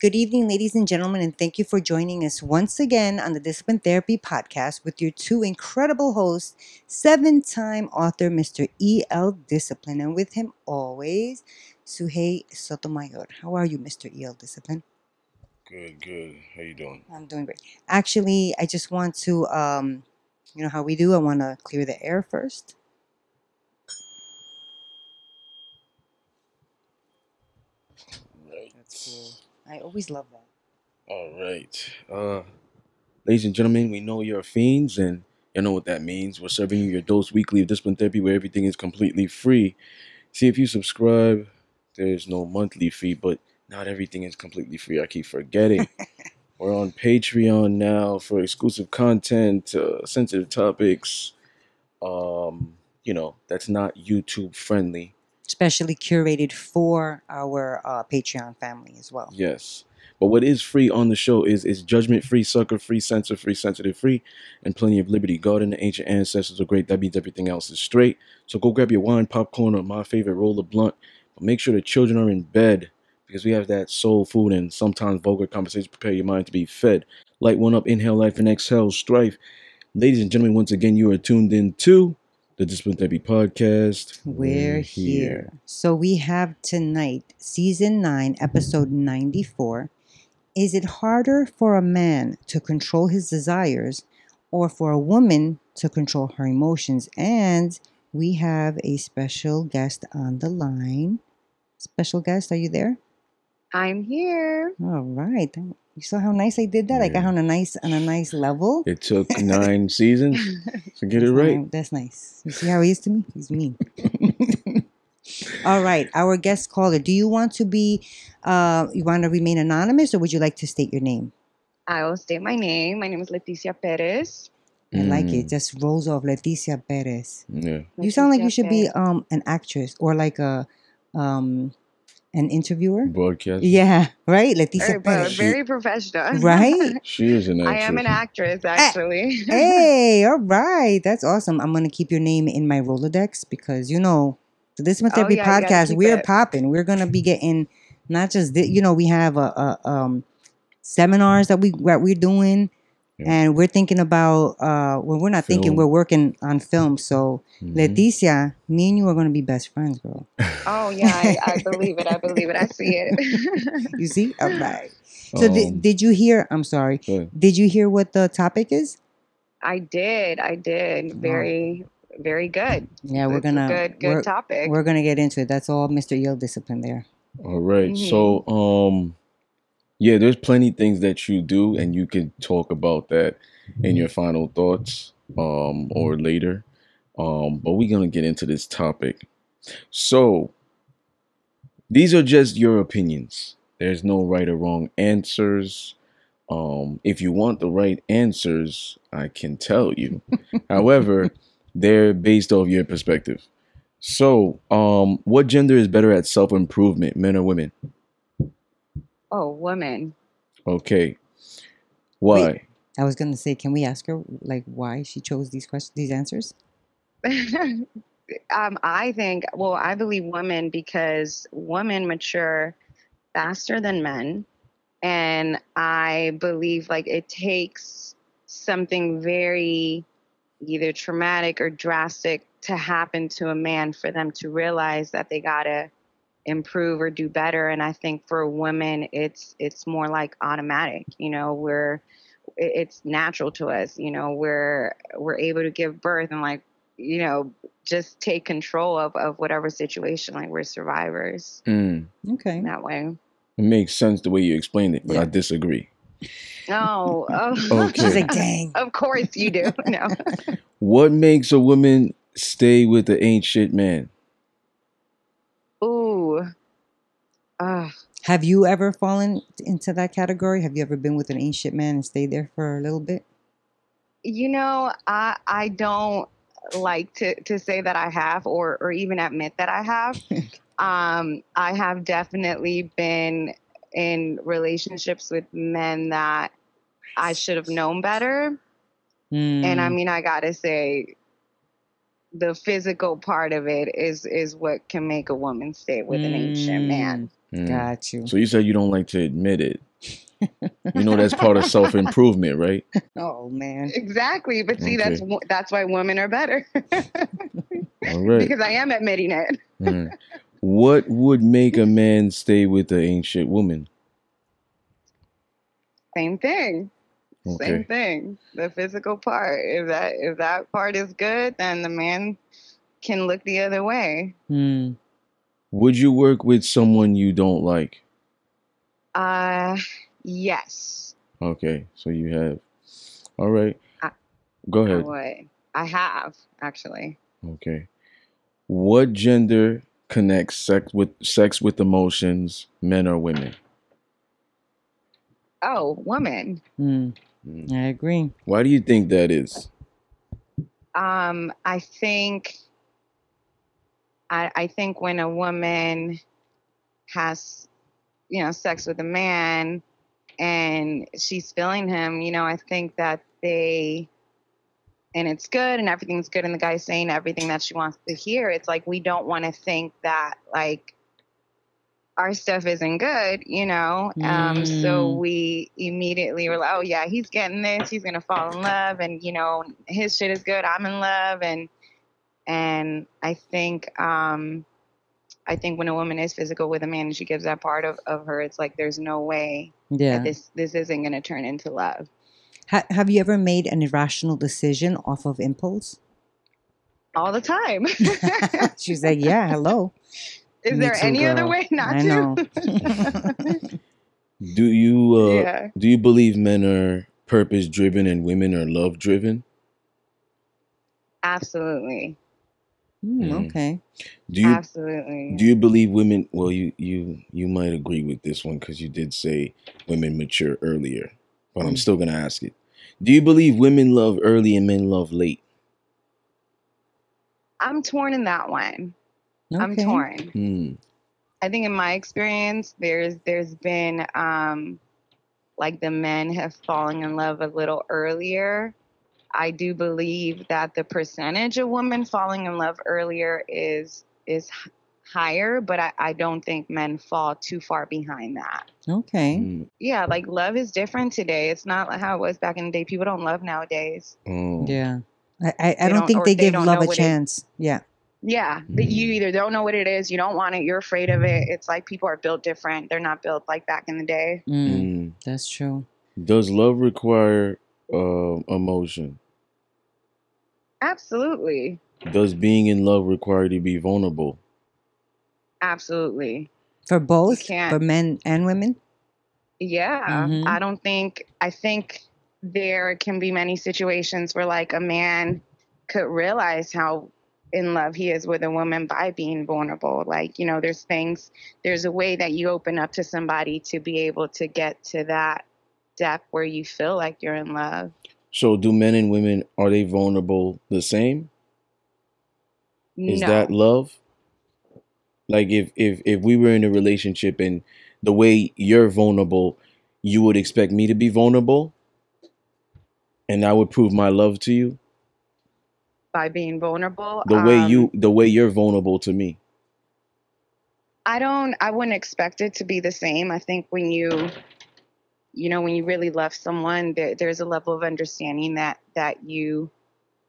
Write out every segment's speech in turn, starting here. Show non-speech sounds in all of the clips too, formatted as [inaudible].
Good evening, ladies and gentlemen, and thank you for joining us once again on the Discipline Therapy Podcast with your two incredible hosts, seven time author Mr. E.L. Discipline, and with him always, Suhey Sotomayor. How are you, Mr. E.L. Discipline? Good, good. How you doing? I'm doing great. Actually, I just want to, um, you know how we do, I want to clear the air first. Right. That's cool. I always love that. All right. Uh, ladies and gentlemen, we know you're fiends, and you know what that means. We're serving you your dose weekly of discipline therapy, where everything is completely free. See if you subscribe. There's no monthly fee, but not everything is completely free. I keep forgetting. [laughs] We're on Patreon now for exclusive content, uh, sensitive topics. Um, you know that's not YouTube friendly. Specially curated for our uh, Patreon family as well. Yes. But what is free on the show is is judgment free, sucker free, censor free, sensitive free, and plenty of liberty. God and the ancient ancestors are great. That means everything else is straight. So go grab your wine, popcorn, or my favorite roll of blunt. But make sure the children are in bed because we have that soul food and sometimes vulgar conversations prepare your mind to be fed. Light one up, inhale life, and exhale strife. Ladies and gentlemen, once again, you are tuned in to the Discipline Therapy Podcast. We're here. So we have tonight, season nine, episode 94. Is it harder for a man to control his desires or for a woman to control her emotions? And we have a special guest on the line. Special guest, are you there? I'm here. All right. You saw how nice I did that? I got on a nice on a nice level. It took nine [laughs] seasons to get it right. ni- That's nice. You see how he is to me? He's mean. [laughs] All right, our guest caller. Do you want to be? Uh, you want to remain anonymous, or would you like to state your name? I will state my name. My name is Leticia Perez. I like it. Mm, Just rolls off. Leticia Perez. Yeah. You sound like you Leticia should be um an actress or like a um an interviewer. Broadcast. Yeah, right. Leticia Very, Perez. very professional. [laughs] Right? She is an I am an actress, actually. [laughs] hey, all right. That's awesome. I'm gonna keep your name in my Rolodex because you know the Discipline Oh, Therapy yeah, podcast. We're it. popping. We're gonna be getting not just the, you know we have a, a um seminars that we that we're doing. Yeah. And we're thinking about uh well we're not thinking we're working on film. So Mhm. Leticia, me and you are gonna be best friends, girl. oh, yeah, I, I believe it. I believe it. I see it. [laughs] You see? All right. So Um, did, did you hear I'm sorry. go. Did you hear what the topic is? I did. I did. Very, very good. Yeah, we're gonna good, good we're, topic. we're gonna get into it. That's all Mr. E.L. discipline there. All right. So, um, yeah, there's plenty things that you do, and you can talk about that in your final thoughts, um, or later. Um, but we're gonna get into this topic. So, these are just your opinions. There's no right or wrong answers. Um, if you want the right answers, I can tell you. [laughs] However, they're based off your perspective. So, um, what gender is better at self improvement, men or women? Oh, woman. Okay. Why? Wait. I was gonna say, can we ask her like why she chose these questions, these answers? [laughs] um, I think, well, I believe women because women mature faster than men. And I believe like it takes something very either traumatic or drastic to happen to a man for them to realize that they gotta improve or do better. And I think for women, it's it's more like automatic. You know, we're it's natural to us. You know, we're we're able to give birth and like you know just take control of of whatever situation. Like we're survivors Mm, Okay. that way. it makes sense the way you explained it, but I disagree. No, oh, Okay. She's like, [laughs] dang. of course you do. No, [laughs] What makes a woman stay with the ancient man? ooh, uh, Have you ever fallen into that category? Have you ever been with an ancient man and stayed there for a little bit? you know, I I don't like to to say that I have or or even admit that I have. [laughs] um, I have definitely been in relationships with men that I should have known better. And I Mm, mean, I gotta say, the physical part of it is is what can make a woman stay with an ancient man. Mm. got you. So you said you don't like to admit it. You know that's part of self improvement, right? [laughs] oh man. Exactly, but see, that's Okay. wo- that's why women are better All right. because I am admitting it. All right. What would make a man stay with the ancient woman? Same thing. Same thing. The physical part. If that if that part is good, then the man can look the other way. Hmm. Would you work with someone you don't like? Uh, yes, Okay, so you have. All right. I- Go I ahead. would. I have actually. Okay. What gender connects sex with sex with emotions, men or women? Oh, woman. Hmm. Mm. I agree. Why do you think that is? Um, I think. I I think when a woman has, you know, sex with a man, and she's feeling him, you know, I think that they. And it's good, and everything's good, and the guy's saying everything that she wants to hear. It's like we don't want to think that like our stuff isn't good, you know. Um, so Mm. we immediately were like, oh yeah, he's getting this. He's gonna fall in love, and you know, his shit is good. I'm in love, and and I think um, I think when a woman is physical with a man and she gives that part of, of her, it's like there's no way Yeah. that this this isn't gonna turn into love. Ha- have you ever made an irrational decision off of impulse? All the time. [laughs] She's like, yeah, hello. is Me there too, any other way not I to? know. [laughs] Do you uh yeah. do you believe men are purpose driven and women are love driven? Absolutely. Mm. okay. Do you Absolutely. do you believe women well you you you might agree with this one cuz you did say women mature earlier, but I'm Mm. still going to ask it. Do you believe women love early and men love late? I'm torn in that one. I'm torn. Hmm. I think in my experience, there's there's been um, like the men have fallen in love a little earlier. I do believe that the percentage of women falling in love earlier is is higher, but I, I don't think men fall too far behind that. Okay. Hmm. Yeah, like love is different today. It's not how it was back in the day. People don't love nowadays. Oh. Yeah. I, I, I don't don't- think they they give don't love a what it- chance. Yeah. Yeah, but you either don't know what it is, you don't want it, you're afraid of it. It's like people are built different. They're not built like back in the day. Mm, Hmm. That's true. Does love require uh, emotion? Absolutely. Does being in love require you to be vulnerable? Absolutely. For both, for men and women. Yeah. Mhm. I don't think, I think there can be many situations where like a man could realize how in love he is with a woman by being vulnerable. Like, you know, there's things, there's a way that you open up to somebody to be able to get to that depth where you feel like you're in love. So, do men and women are they vulnerable the same? Is no. that love? Like if if if we were in a relationship and the way you're vulnerable, you would expect me to be vulnerable, and I would prove my love to you. by being vulnerable? The way Um, you the way you're vulnerable to me. I don't I wouldn't expect it to be the same. I think when you you know when you really love someone there, there's a level of understanding that that you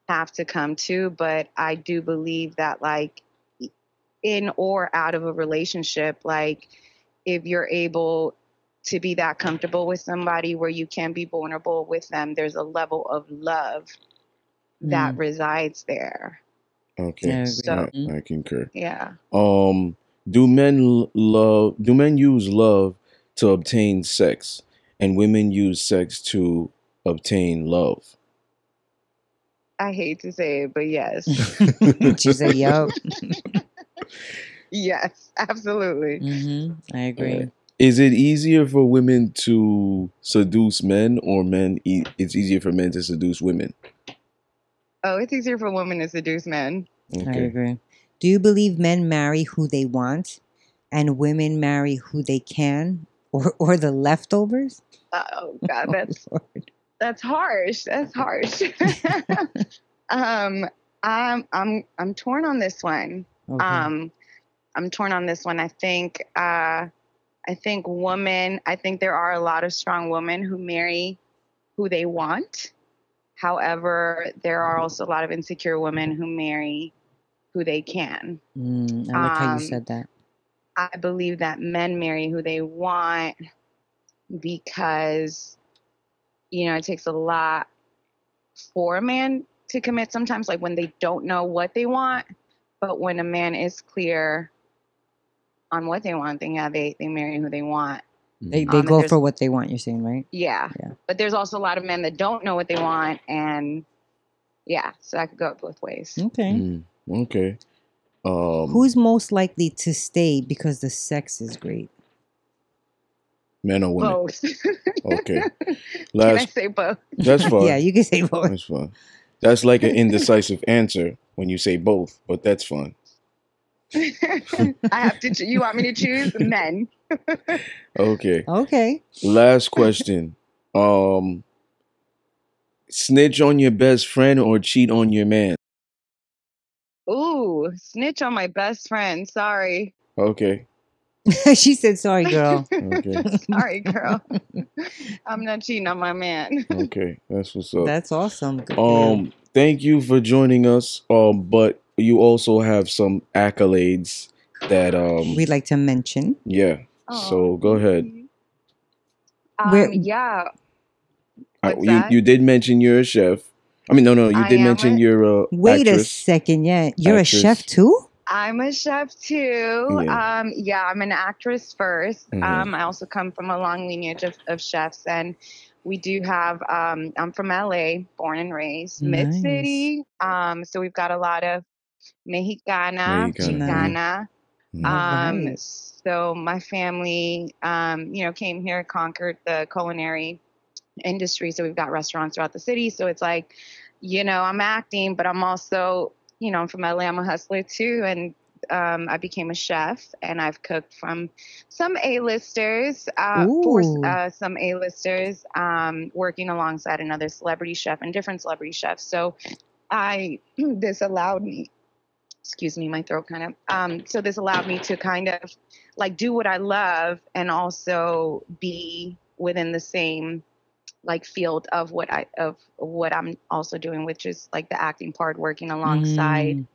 have to come to but I do believe that like in or out of a relationship like if you're able to be that comfortable with somebody where you can be vulnerable with them there's a level of love that resides there. Okay, I. So- I, I concur. Yeah. Um, do men love? Do men use love to obtain sex, and women use sex to obtain love? I hate to say it but yes. she said, "Yo." yes, absolutely. hmm I agree. Is it easier for women to seduce men, or men? E- it's easier for men to seduce women. Oh, it's easier for women to seduce men. I agree. Do you believe men marry who they want, and women marry who they can, or or the leftovers? Oh [laughs] God, that's Lord. that's harsh. That's harsh. [laughs] um, I'm I'm I'm torn on this one. Okay. Um, I'm torn on this one. I think uh, I think women, I think there are a lot of strong women who marry who they want. However, there are also a lot of insecure women who marry who they can. Mm, I like how you Um, said that. I believe that men marry who they want because, you know, it takes a lot for a man to commit sometimes, like when they don't know what they want. But when a man is clear on what they want, then yeah, they, they marry who they want. They um, they and go for what they want. You're saying right? Yeah. Yeah. But there's also a lot of men that don't know what they want. And yeah, so that could go both ways. Okay. Mm, okay. Um, Who's most likely to stay because the sex is great? men or women? Both. Okay. [laughs] Can I say both? That's [laughs] fine. Yeah, you can say both. That's fine. That's like an indecisive answer when you say both, but that's fine. [laughs] I have to. choo- You want me to choose men? Okay. Okay. Last question. Um, snitch on your best friend or cheat on your man? Ooh, snitch on my best friend. Sorry, Okay. [laughs] she said, "Sorry, girl." Okay. [laughs] sorry, girl. I'm not cheating on my man. [laughs] Okay. That's what's up. That's awesome. Good for you. Um, thank you for joining us. Um, but you also have some accolades that um we'd like to mention. yeah. So go ahead. Um, Where- yeah, I, you you did mention you're a chef. I mean, no, no, you I did am mention a- you're a Wait a actress. second. Yeah, you're Actress. a chef too. I'm a chef too. Yeah. Um, yeah, I'm an actress 1st Mhm. Um, I also come from a long lineage of, of chefs, and we do have. Um, I'm from LA, born and raised, Mid Nice. City. Um, so we've got a lot of Mexicana, Mexicana. Chicana. Um, Alright. so my family, um, you know, came here, conquered the culinary industry. So we've got restaurants throughout the city. So it's like, you know, I'm acting, but I'm also, you know, I'm from LA. I'm a hustler too, and um, I became a chef, and I've cooked from some A-listers, uh, for uh, some A-listers, um, working alongside another celebrity chef and different celebrity chefs. So I [clears throat] this allowed me excuse me, my throat kind of. Um, so this allowed me to kind of like do what I love and also be within the same like field of what I of what I'm also doing, which is like the acting part, working alongside Mm.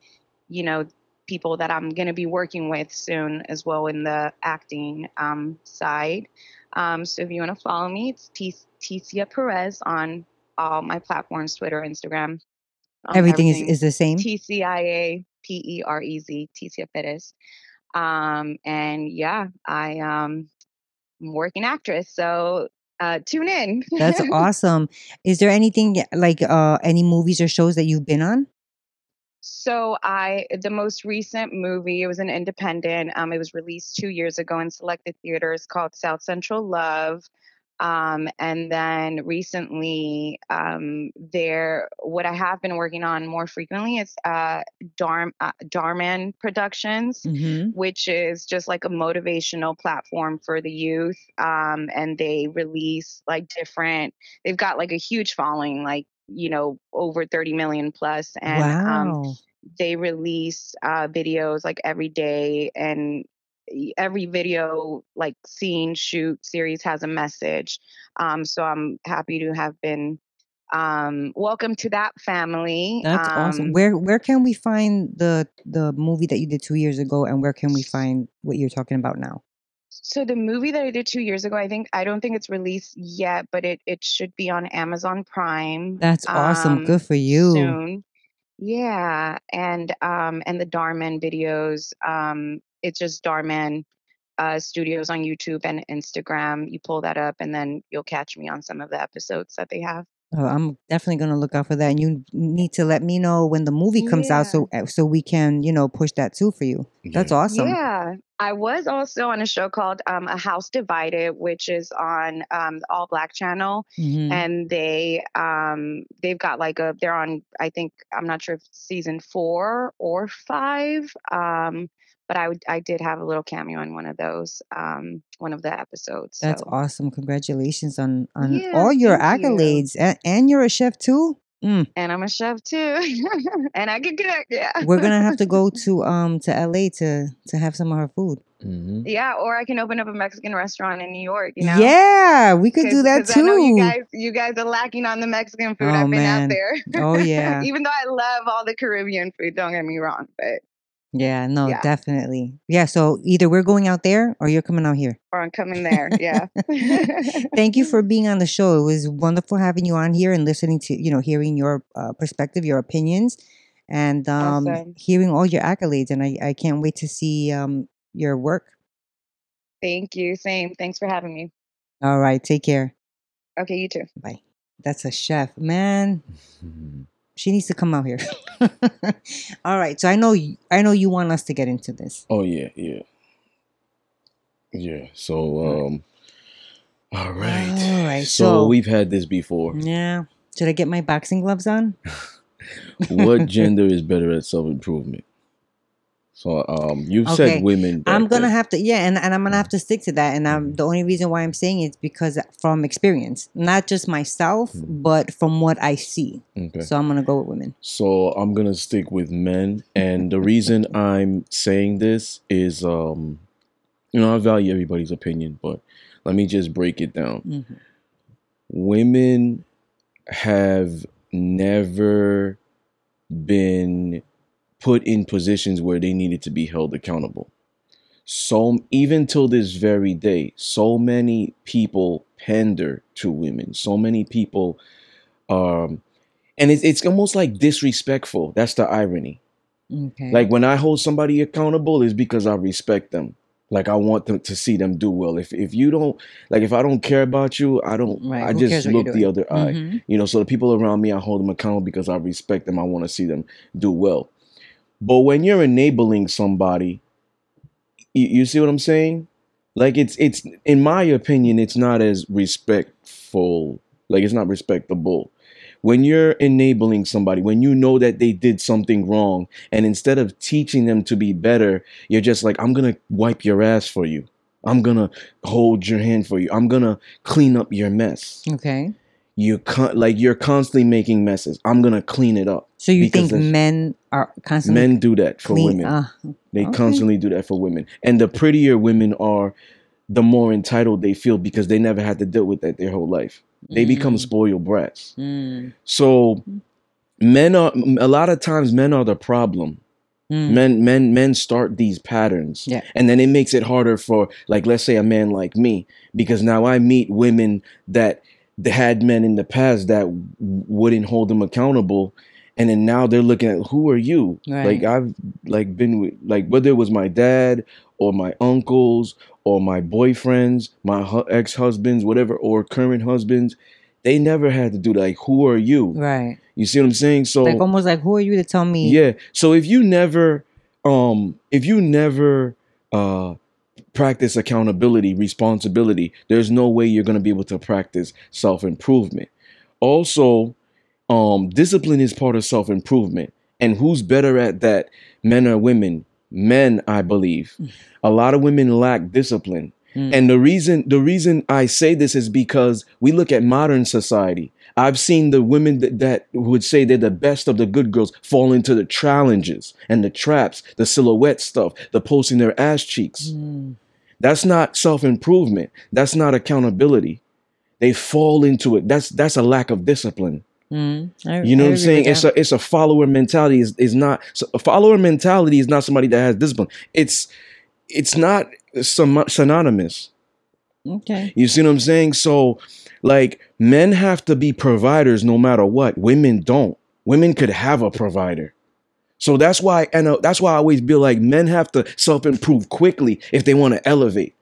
you know people that I'm going to be working with soon as well in the acting um, side. Um, so if you want to follow me, it's Ticia Perez on all my platforms, Twitter, Instagram. um, Everything is, is the same. T C I A P E R E Z, Ticia Perez. Um, and yeah, I um, I'm working actress, so uh, tune in. That's [laughs] awesome. Is there anything like uh any movies or shows that you've been on? So I the most recent movie, it was an independent. Um, it was released two years ago in selected theaters called South Central Love. Um, and then recently, um, there what I have been working on more frequently is uh, Darm uh, Dhar Mann Productions. Mm-hmm. which is just like a motivational platform for the youth. Um, and they release like different, they've got like a huge following, like, you know, over 30 million plus, And um, wow. they release uh, videos like every day. And every video, like scene, shoot, series has a message. Um, so I'm happy to have been um welcome to that family That's um, awesome. Where where can we find the the movie that you did two years ago, and where can we find what you're talking about now? So the movie that I did two years ago, I think I don't think it's released yet, but it it should be on Amazon Prime. That's awesome. um, Good for you. Soon. Yeah, and um and the Dhar Mann videos. Um, it's just Dhar Mann uh, Studios on YouTube and Instagram. You pull that up, and then you'll catch me on some of the episodes that they have. Oh, I'm definitely gonna look out for that. And you need to let me know when the movie comes out, so uh, so we can you know push that too for you. That's awesome. Yeah. I was also on a show called um, A House Divided, which is on um, the ALLBLK channel. Mhm. and they um they've got like a they're on i think i'm not sure if season four or five um but i would i did have a little cameo in one of those um one of the episodes That's awesome. Congratulations on on Yeah, all your thank you. accolades, and, and you're a chef too. Mm. and i'm a chef too [laughs] and i can cook yeah We're gonna have to [laughs] go to um to LA to to have some of her food. hmm Yeah, or I can open up a Mexican restaurant in New York. You know. Yeah, we could do that 'cause I know you guys, you guys are lacking on the Mexican food. Oh, I've been man. out there. Oh, [laughs] yeah. Even though I love all the Caribbean food, don't get me wrong, but Yeah, no, Yeah. definitely. Yeah, so either we're going out there or you're coming out here. or I'm coming there. [laughs] Yeah. Thank you for [laughs] being on the show. It was wonderful having you on here and listening to, you know, hearing your uh, perspective, your opinions, and um, Awesome. hearing all your accolades. And I, I can't wait to see um, your work. Thank you. Same. Thanks for having me. All right, take care. Okay, you too. Bye. That's a chef, man. [laughs] She needs to come out here. [laughs] all right, so I know you, I know you want us to get into this. Oh yeah, yeah, yeah. So um, all right. All right, So, so- we've had this before. Yeah. Should I get my boxing gloves on? [laughs] what [laughs] gender is better at self improvement? So um, you've Okay, said women. I'm gonna have to, yeah, and, and I'm gonna have to stick to that. And I'm the only reason why I'm saying it's because from experience, not just myself, Mhm. but from what I see. Okay. So I'm gonna go with women. So I'm gonna stick with men, and the [laughs] reason I'm saying this is, um, you know, I value everybody's opinion, but let me just break it down. Mhm. Women have never been put in positions where they needed to be held accountable. So even till this very day, so many people pander to women. So many people, um, and it's it's almost like disrespectful. That's the irony. Okay. Like when I hold somebody accountable, is because I respect them. Like I want them to see them do well. If if you don't like, if I don't care about you, I don't. Right, I who just look the other eye. Mhm. You know, so the people around me, I hold them accountable because I respect them. I want to see them do well. But when you're enabling somebody, you, you see what I'm saying? Like it's it's in my opinion, it's not as respectful. Like it's not respectable. When you're enabling somebody, when you know that they did something wrong, and instead of teaching them to be better, you're just like, I'm gonna wipe your ass for you. I'm gonna hold your hand for you. I'm gonna clean up your mess Okay. You con- like you're constantly making messes. I'm gonna clean it up. So you think men are constantly Men do that for clean? women. ah, they okay. constantly do that for women. And the prettier women are, the more entitled they feel because they never had to deal with that their whole life. They become Mm. spoiled brats. mm, So men are a lot of times men are the problem. mm. Men men men start these patterns. Yeah. And then it makes it harder for like let's say a man like me because now I meet women that that had men in the past that wouldn't hold them accountable and then now they're looking at who are you like i've like been with like whether it was my dad or my uncles or my boyfriends my hu- ex-husbands whatever or current husbands they never had to do that like who are you Right. you see what i'm saying so like almost like who are you to tell me? yeah. So if you never um if you never uh practice accountability, responsibility, there's no way you're going to be able to practice self-improvement. Also, um discipline is part of self-improvement. And who's better at that? Men or women? Men, I believe. A lot of women lack discipline. Mm. And the reason the reason I say this is because we look at modern society. I've seen the women that, that would say they're the best of the good girls fall into the challenges and the traps, the silhouette stuff, the posting their ass cheeks. Mm. That's not self-improvement. That's not accountability. They fall into it. That's that's a lack of discipline. Mm. I- You know I what I'm saying? It's a it's a follower mentality. Is is not so a follower mentality is not somebody that has discipline. It's it's not syn- synonymous. okay. You see what I'm saying? So, like, men have to be providers no matter what. Women don't. Women could have a provider. So that's why, and uh, that's why I always feel like men have to self improve quickly if they want to elevate.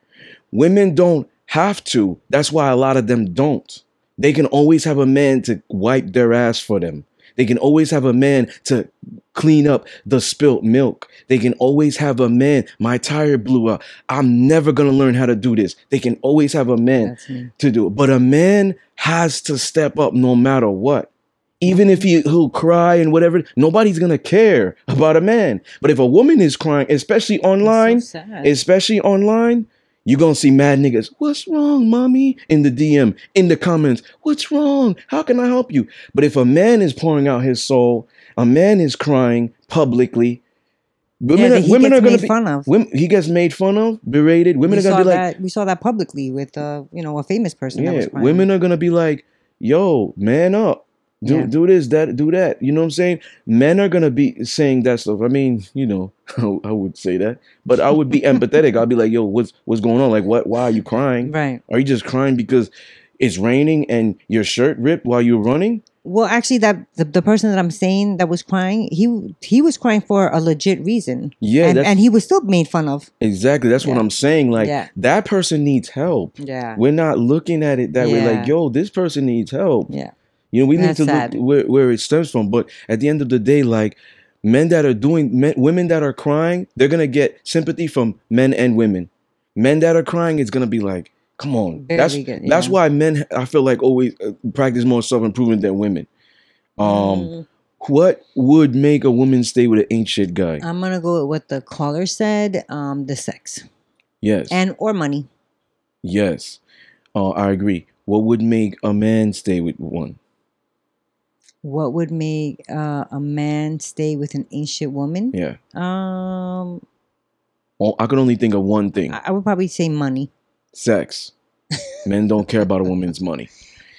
Women don't have to. That's why a lot of them don't. They can always have a man to wipe their ass for them. They can always have a man to clean up the spilt milk. They can always have a man. My tire blew up. I'm never going to learn how to do this. They can always have a man to do it. But a man has to step up no matter what. Even if he, he'll cry and whatever, nobody's gonna care about a man. But if a woman is crying, especially online, so especially online, you're gonna see mad niggas. What's wrong, mommy? In the DM, in the comments, what's wrong? How can I help you? But if a man is pouring out his soul, a man is crying publicly, women, that are, women are gonna be. fun of. Women, he gets made fun of, berated. Women we are gonna saw be like. We saw that publicly with uh, you know, a famous person. that yeah. Women are gonna be like, yo, man up. Do Yeah. do this, that, do that. You know what I'm saying? Men are gonna be saying that stuff. I mean, you know, [laughs] I would say that, but I would be [laughs] empathetic. i'd be like, yo, what's what's going on? Like, what? Why are you crying? Right. Are you just crying because it's raining and your shirt ripped while you're running? Well, actually, that the, the person that I'm saying that was crying, he he was crying for a legit reason, Yeah, and, and he was still made fun of. exactly. That's what I'm saying. Like Yeah. that person needs help. Yeah. We're not looking at it that way. Like, yo, this person needs help. Yeah. You know, we That's need to sad. look where, where it stems from. But at the end of the day, like men that are doing, men, women that are crying, they're gonna get sympathy from men and women. Men that are crying, it's gonna be like, come on. Very that's good, that's why men, I feel like always uh, practice more self improvement than women. Um, Mm, what would make a woman stay with an ain't shit guy? I'm gonna go with what the caller said. Um, the sex yes, and or money. yes, uh, I agree. What would make a man stay with one? What would make uh, a man stay with an ancient woman? Yeah, Um, oh, I could only think of one thing: I I would probably say money. sex. Men don't care about a woman's money.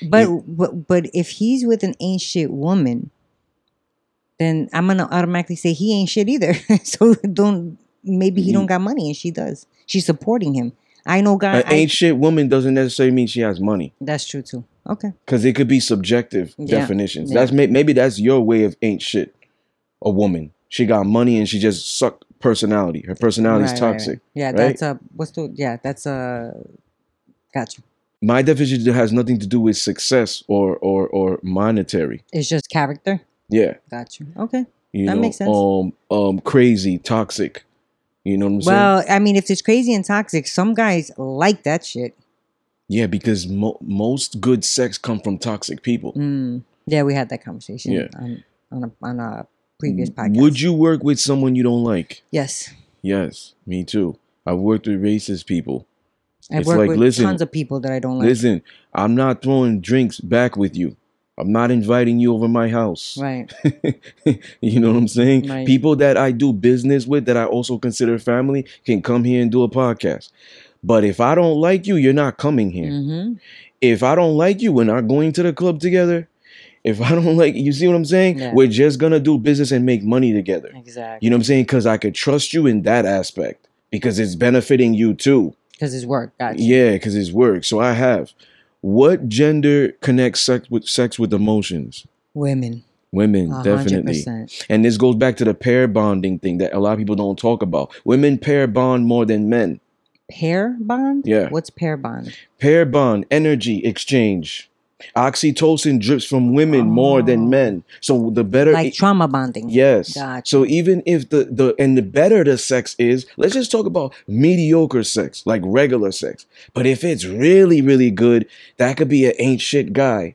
But but but if he's with an ancient woman, then I'm gonna automatically say he ain't shit either. [laughs] so don't maybe he Mm. don't got money and she does. She's supporting him. I know guy. An I, ain't shit woman doesn't necessarily mean she has money that's true too. Okay. because it could be subjective Yeah, definitions. yeah. That's may, maybe that's your way of ain't shit. A woman, she got money and she just suck personality. Her personality is Right, right, right. toxic. Yeah, right? that's a what's the yeah that's a gotcha. My definition has nothing to do with success or or or monetary. It's just character. Yeah, Gotcha. Okay. you That know, makes sense. um, um, crazy, toxic. You know what I'm saying? Well, I mean, if it's crazy and toxic, some guys like that shit. Yeah, because mo- most good sex come from toxic people. Mm. Yeah, we had that conversation Yeah. on on a, on a previous podcast. Would you work with someone you don't like? Yes. Yes, me too. I've worked with racist people. I It's work like, with listen, tons of people that I don't like. Listen, I'm not throwing drinks back with you. I'm not inviting you over my house. Right. [laughs] you know what I'm saying? Right. People that I do business with that I also consider family can come here and do a podcast. But if I don't like you, you're not coming here. hmm If I don't like you, we're not going to the club together. If I [laughs] don't like you see what I'm saying? Yeah. We're just gonna do business and make money together. Exactly. You know what I'm saying? Because I could trust you in that aspect because it's benefiting you too. Because it's work. Gotcha. Yeah, because it's work. So I have. What gender connects sex with sex with emotions? Women. Women, A hundred definitely. And this goes back to the pair bonding thing that a lot of people don't talk about. Women pair bond more than men. Pair bond? Yeah. What's pair bond? Pair bond, energy exchange. Oxytocin drips from women more than Oh. men. So the better Like trauma bonding. Yes. Gotcha. So even if the the and the better the sex is, let's just talk about mediocre sex, like regular sex. But if it's really really good, that could be an ain't shit guy.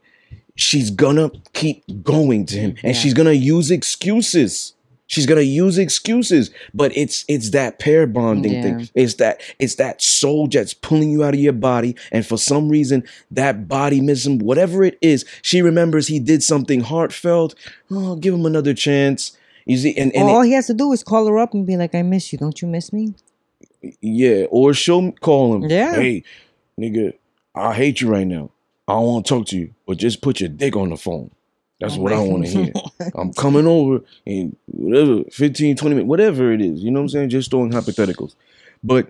She's gonna keep going to him, and Yeah. she's gonna use excuses. She's gonna use excuses, but it's it's that pair bonding Yeah. thing. It's that it's that soul that's pulling you out of your body, and for some reason that body misses him. Whatever it is, she remembers he did something heartfelt. Oh, give him another chance. You see, and, and all it- he has to do is call her up and be like, I miss you. Don't you miss me? yeah, or she'll call him. Yeah. Hey, nigga, I hate you right now. I don't want to talk to you, but just put your dick on the phone. That's what I want to hear. [laughs] I'm coming over in whatever, 15, 20 minutes, whatever it is. You know what I'm saying? Just throwing hypotheticals. But,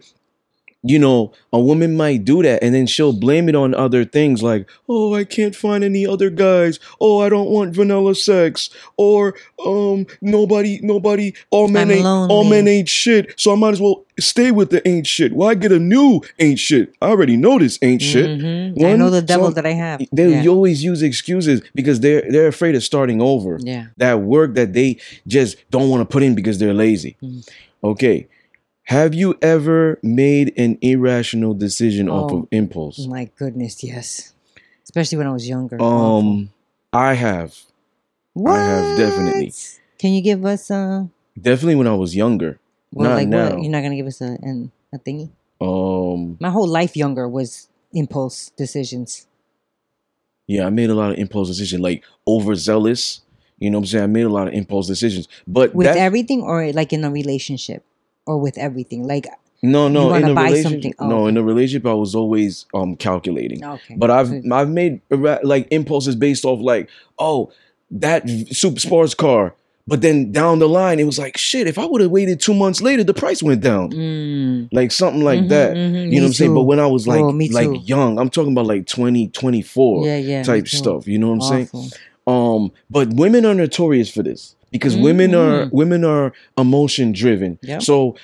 you know, a woman might do that and then she'll blame it on other things like, oh, I can't find any other guys. Oh, I don't want vanilla sex. Or, um, nobody, nobody, all men I'm ain't, all men ain't shit. So I might as well stay with the ain't shit. Why get a new ain't shit? I already know this ain't shit. Mhm. I know the devil some- that I have. They yeah. you always use excuses because they're they're afraid of starting over yeah. that work that they just don't want to put in because they're lazy. Mhm. Okay. Have you ever made an irrational decision off Oh, of impulse? My goodness, yes. Especially when I was younger. Um I have. What? I have definitely. Can you give us uh Definitely when I was younger. well, Not like now. what? You're not gonna give us a an, a thingy? Um My whole life younger was impulse decisions. yeah, I made a lot of impulse decisions, like overzealous, You know what I'm saying? I made a lot of impulse decisions. But with everything or like in a relationship or with everything like no, no, in a relationship. Oh, no, okay. in a relationship, I was always um calculating. okay But I've I've made like impulses based off like, oh, that super sports car. But then down the line, it was like, shit. If I would have waited two months later, the price went down, Mm. like something like Mhm, that. mhm, You know what I'm saying? But when I was like Oh, like young, I'm talking about like 20, 24 yeah yeah type stuff. You know what I'm saying? Um, but women are notorious for this because women are Mhm. women are emotion driven. Yep. So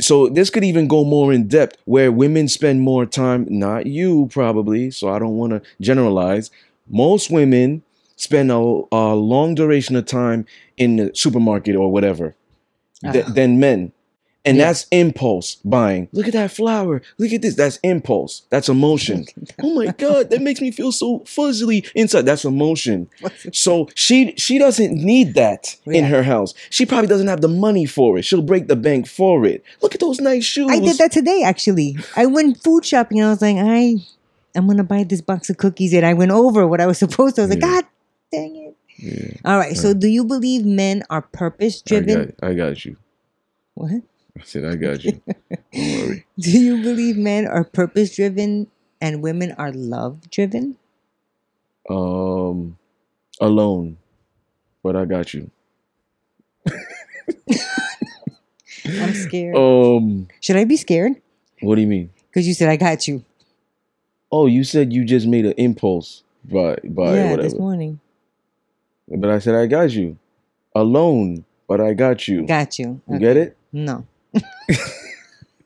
so this could even go more in depth where women spend more time, not you probably, so I don't want to generalize. Most women spend a, a long duration of time in the supermarket or whatever th- than men. And Yeah. that's impulse buying. Look at that flower. Look at this. That's impulse. That's emotion. [laughs] oh my god, that makes me feel so fuzzily inside. That's emotion. [laughs] So she she doesn't need that in her house. She probably doesn't have the money for it. She'll break the bank for it. Look at those nice shoes. I did that today actually. I went food shopping I was like, I I'm gonna buy this box of cookies and I went over what I was [laughs] supposed to. I was like, God dang it. Yeah, All right. So do you believe men are purpose driven? got, I got you. What? I said I got you. Don't worry. [laughs] Do you believe men are purpose driven and women are love driven? Um, alone, but I got you. [laughs] I'm scared. Um, Should I be scared? what do you mean? Because you said I got you. Oh, you said you just made an impulse by by yeah, whatever. this morning. But I said I got you. Alone, but I got you. Got you. You Okay. get it? No.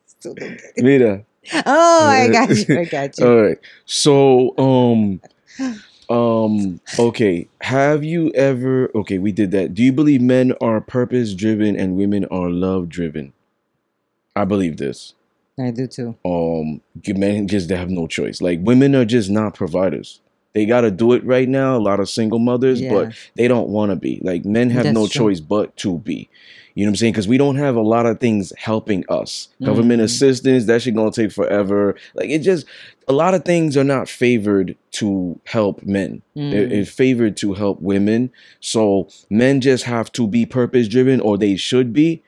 Still don't get it. Mira. Oh, I got you. I [laughs] got you. All right. So, um, um, okay. Have you ever? Okay, we did that. Do you believe men are purpose driven and women are love driven? I believe this. I do too. Um, men just they have no choice. Like women are just not providers. They got to do it right now. A lot of single mothers, Yeah. but they don't want to be. Like men have That's no true. choice but to be. You know what I'm saying? Because we don't have a lot of things helping us. Government Mhm. assistance, that shit gonna take forever. Like it just a lot of things are not favored to help men. They're, Mm. it's favored to help women. So men just have to be purpose driven, or they should be.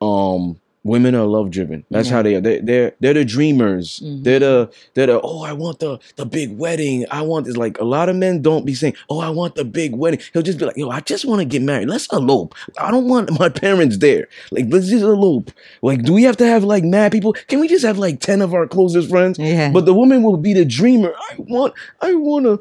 Um, women are love driven. That's Yeah. how they are. They, are they're they're the dreamers. Mhm. They're the they're the oh I want the the big wedding. I want this. Like a lot of men don't be saying oh I want the big wedding. He'll just be like yo I just want to get married. Let's elope. I don't want [laughs] my parents there. Like let's just elope. Like do we have to have like mad people? Can we just have like ten of our closest friends? Yeah. But the woman will be the dreamer. I want, I want a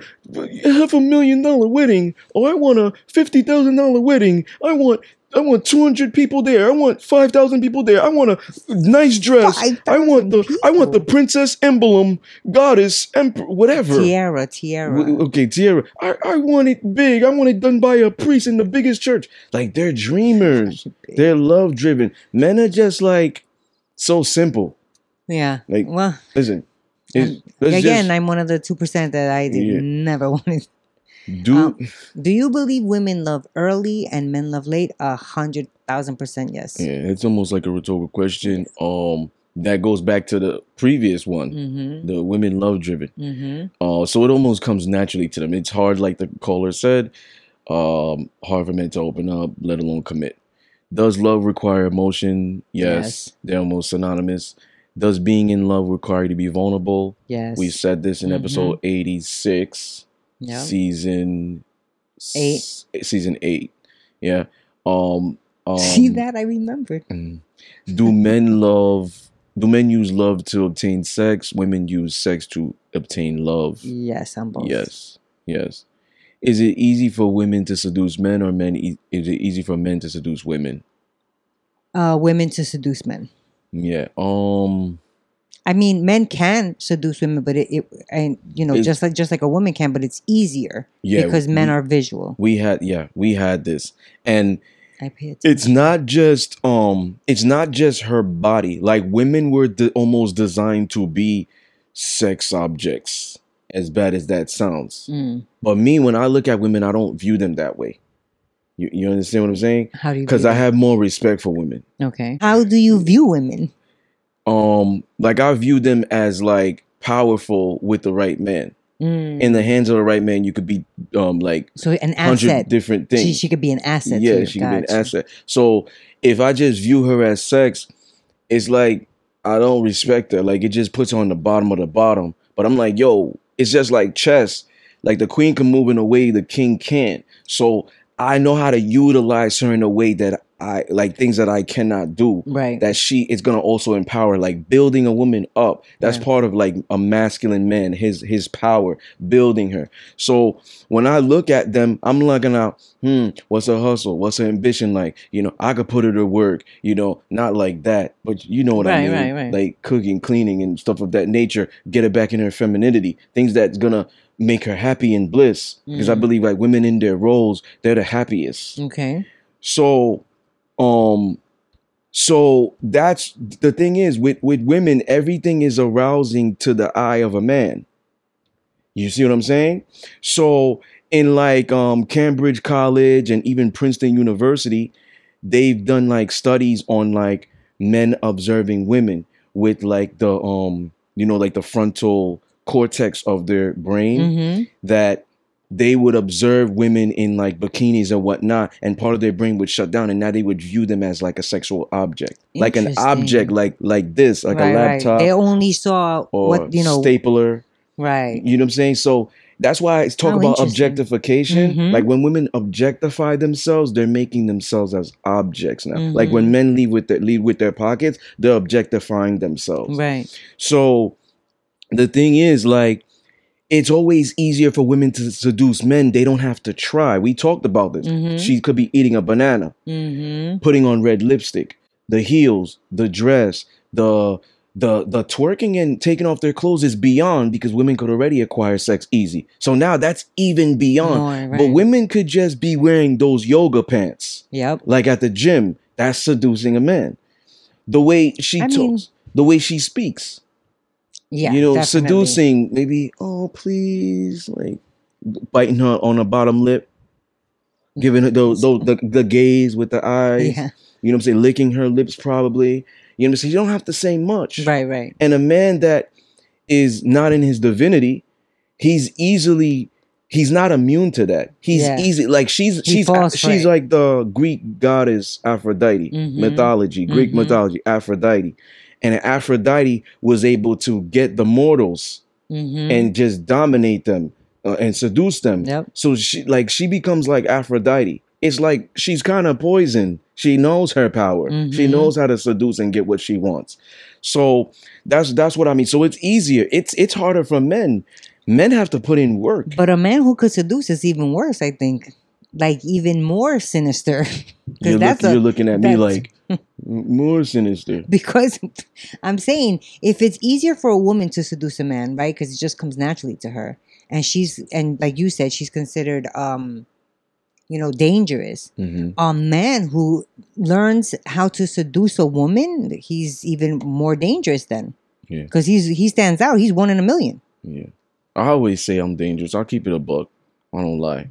half a million dollar wedding, or I want a fifty thousand dollar wedding. I want, I want two hundred people there. I want five thousand people there. I want a nice dress. I want the, 5,000 I want the princess emblem, goddess, emperor, whatever. tiara, tiara. Okay, Tiara. I, I want it big. I want it done by a priest in the biggest church. Like they're dreamers. They're love driven. Men are just like so simple. yeah. Like Well, listen. Again, just I'm one of the two percent that I did Yeah. never [laughs] wanted. do um, Do you believe women love early and men love late? A hundred thousand percent yes. Yeah, it's almost like a rhetorical question. Um, that goes back to the previous one. Mm-hmm. The women love driven. Mm-hmm. Uh, so it almost comes naturally to them. It's hard, like the caller said, um, hard for men to open up, let alone commit. Does love require emotion? Yes, Yes. they're almost synonymous. Does being in love require you to be vulnerable? Yes. We said this in episode 86, Yeah. season Eight. s- season eight. Yeah. Um, um See that? I remembered. Mm. Do men love? Do men use love to obtain sex? Women use sex to obtain love. Yes, I'm both. Yes, yes. Is it easy for women to seduce men, or men? E- is it easy for men to seduce women? Uh, women to seduce men. Yeah. Um. I mean, men can seduce women, but it, it and you know, just like just like a woman can, but it's easier Yeah. because men we, are visual. We had. Yeah. We had this, and I pay attention. it's not just. Um. It's not just her body. Like women were de- almost designed to be sex objects. As bad as that sounds. Mm. But me, when I look at women, I don't view them that way. You, you understand what I'm saying? How do you? Because I have more respect for women. Okay. How do you view women? Um, like I view them as like powerful with the right man. In the hands of the right man, you could be um like so an hundred asset. different things. She, she could be an asset. yeah, you. she could be an asset. So if I just view her as sex, it's like I don't respect her. Like it just puts her on the bottom of the bottom. But I'm like, yo, it's just like chess. Like the queen can move in a way the king can't. So I know how to utilize her in a way that I like things that I cannot do. Right. That she is gonna also empower, like building a woman up. That's Right. part of like a masculine man, his his power, building her. So when I look at them, I'm looking out, hmm, what's her hustle? What's her ambition like? You know, I could put her to work, you know, not like that, but you know what I mean. right, right. Like cooking, cleaning, and stuff of that nature, get her back in her femininity. Things that's gonna make her happy and bliss. Because I Mhm. believe like women in their roles, they're the happiest. okay. So, um, so that's the thing is with with women, everything is arousing to the eye of a man. You see what I'm saying? So in like um Cambridge College and even Princeton University, they've done like studies on like men observing women with like the um you know like the frontal cortex of their brain Mm-hmm. that they would observe women in like bikinis and whatnot, and part of their brain would shut down, and now they would view them as like a sexual object, like an object, like like this, like right, a laptop Right. They only saw or what you know. stapler. right. You know what I'm saying? So that's why it's talk Oh, about objectification. Mhm. Like when women objectify themselves, they're making themselves as objects now. Like Mhm. when men leave with their leave with their pockets, they're objectifying themselves. Right. So the thing is, like, it's always easier for women to seduce men. They don't have to try. We talked about this. Mhm. She could be eating a banana, Mm-hmm. putting on red lipstick, the heels, the dress, the the the twerking and taking off their clothes is beyond because women could already acquire sex easy. So now that's even beyond. More, But women could just be wearing those yoga pants, Yep. like at the gym. That's seducing a man. The way she I talks, mean- the way she speaks Yeah. you know, definitely. seducing, maybe, oh, please, like biting her on the bottom lip, giving her those, those the, the gaze with the eyes, Yeah. you know what I'm saying, licking her lips probably. You know I'm saying? You don't have to say much. Right. Right. And a man that is not in his divinity, he's easily he's not immune to that. He's Yeah. easy like she's He she's she's like the Greek goddess Aphrodite Mhm. mythology, Greek Mhm. mythology, Aphrodite. And Aphrodite was able to get the mortals Mm-hmm. and just dominate them uh, and seduce them. Yep. So she like she becomes like Aphrodite. It's like she's kind of poison. She knows her power. She Mhm. knows how to seduce and get what she wants. So that's that's what I mean. So it's easier. It's it's harder for men. Men have to put in work. But a man who could seduce is even worse. I think. Like even more sinister. [laughs] You're, look- a- you're looking at me that's- like "M- more sinister. because I'm saying if it's easier for a woman to seduce a man, right? Because it just comes naturally to her, and she's and like you said, she's considered, um, you know, dangerous. Mhm. A man who learns how to seduce a woman, he's even more dangerous then, Yeah. because he's he stands out. He's one in a million. Yeah. I always say I'm dangerous. I'll keep it a buck. I don't lie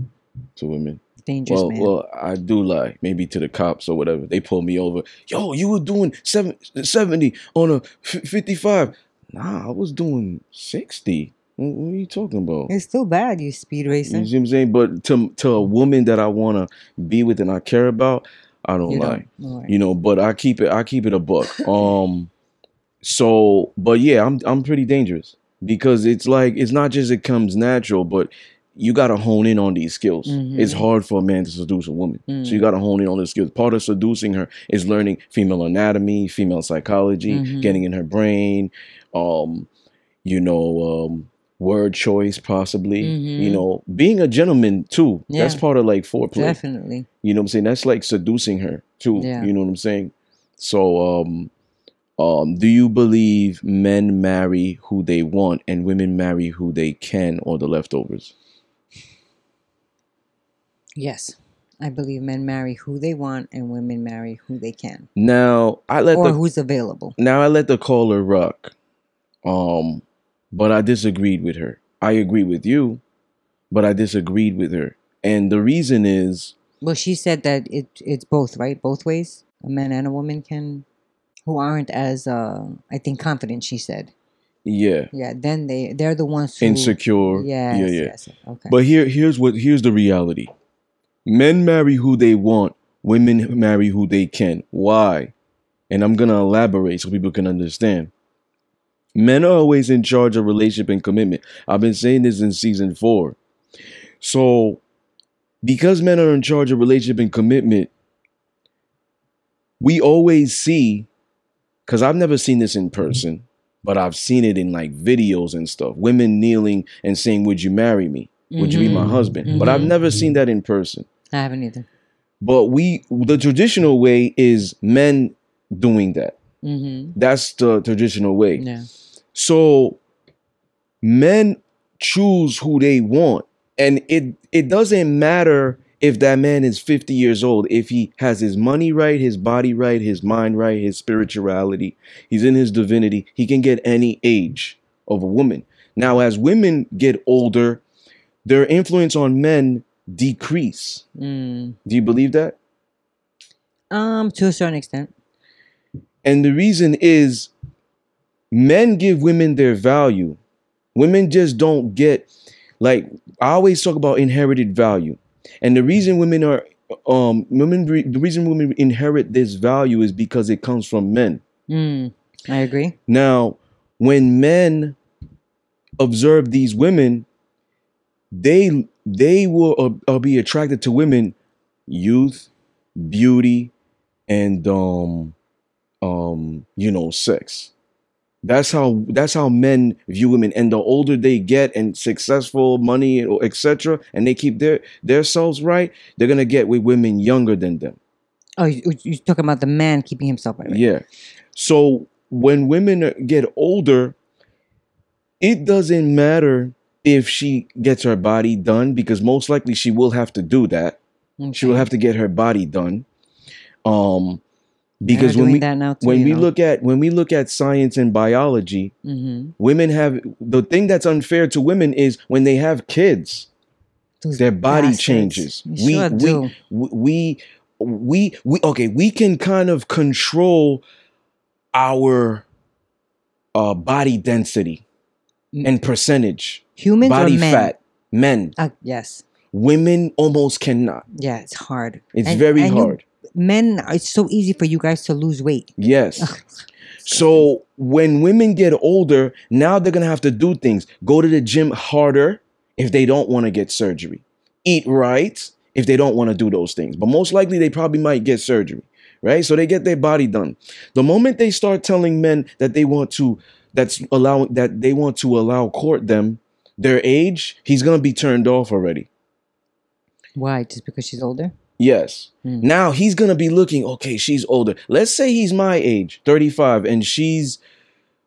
to women. Dangerous Well, man. well, I do lie, maybe to the cops or whatever. They pull me over. Yo, you were doing seven, 70 on a f- 55. Nah, I was doing 60. What, are you talking about? it's still bad. You speed racing. You see what I'm saying? But to, to a woman that I want to be with and I care about, I don't You lie. don't. Right. You know, but I keep it, I keep it a buck. [laughs] Um, so, but yeah, I'm, I'm pretty dangerous because it's like, it's not just it comes natural, but you got to hone in on these skills. It's Mhm. hard for a man to seduce a woman. So Mm. you got to hone in on the skills. Part of seducing her is learning female anatomy, female psychology, Mhm. getting in her brain, um, you know, um, word choice possibly. You Mhm. know, being a gentleman too. That's part of like foreplay. Definitely. You know what I'm saying? That's like seducing her too. Yeah. You know what I'm saying? So um um do you believe men marry who they want and women marry who they can or the leftovers? Yes. I believe men marry who they want and women marry who they can Now I let or the who's available. now I let the caller rock. Um but I disagreed with her. I agree with you, but I disagreed with her. And the reason is Well, she said that it it's both, right? Both ways. A man and a woman can who aren't as uh I think confident, she said. Yeah, Yeah, then they they're the ones who insecure. Yes, yeah, yeah. yes. Okay. But here, here's what here's the reality. Men marry who they want. Women marry who they can. Why? And I'm gonna elaborate so people can understand. Men are always in charge of relationship and commitment. I've been saying this in season four. So, because men are in charge of relationship and commitment, we always see, because I've never seen this in person, but I've seen it in like videos and stuff. Women kneeling and saying, "Would you marry me? Would you be my Mhm. husband?" But I've Mhm. never seen that in person. I haven't either. But we, the traditional way is men doing that. Mm-hmm. That's the traditional way. Yeah. So men choose who they want. And it it doesn't matter if that man is 50 years old, if he has his money right, his body right, his mind right, his spirituality, he's in his divinity, he can get any age of a woman. Now, as women get older, their influence on men decrease. Mm. Do you believe that? Um, to a certain extent. And the reason is men give women their value. Women just don't get like I always talk about inherited value. And the reason women are um women the reason women inherit this value is because it comes from men. Mm. I agree. Now, when men observe these women, they they will uh, uh, be attracted to women youth, beauty, and um um you know sex. That's how that's how men view women. And the older they get and successful, money, etc., and they keep their their selves right, they're gonna get with women younger than them. Oh, you, you're talking about the man keeping himself right. right? Yeah. So when women get older, it doesn't matter if she gets her body done because most likely she will have to do that. She will have to get her body done. Um because when we too, when we know? look at when we look at science and biology, Mhm. women have the thing that's unfair to women is when they have kids, Those their body bastards. changes. We sure we do. we we we okay we can kind of control our uh body density and percentage Humans body or men? fat men Uh, yes. women almost cannot Yeah, it's hard. it's And- very and hard men, it's so easy for you guys to lose weight. yes. So when women get older now they're gonna have to do things. Go to the gym harder if they don't want to get surgery. Eat right if they don't want to do those things but most likely they probably might get surgery right? So they get their body done. The moment they start telling men that they want to that's allowing that they want to allow court them their age he's gonna be turned off already. Why? Just because she's older? Yes Hmm. now he's gonna be looking okay she's older let's say he's my age 35 and she's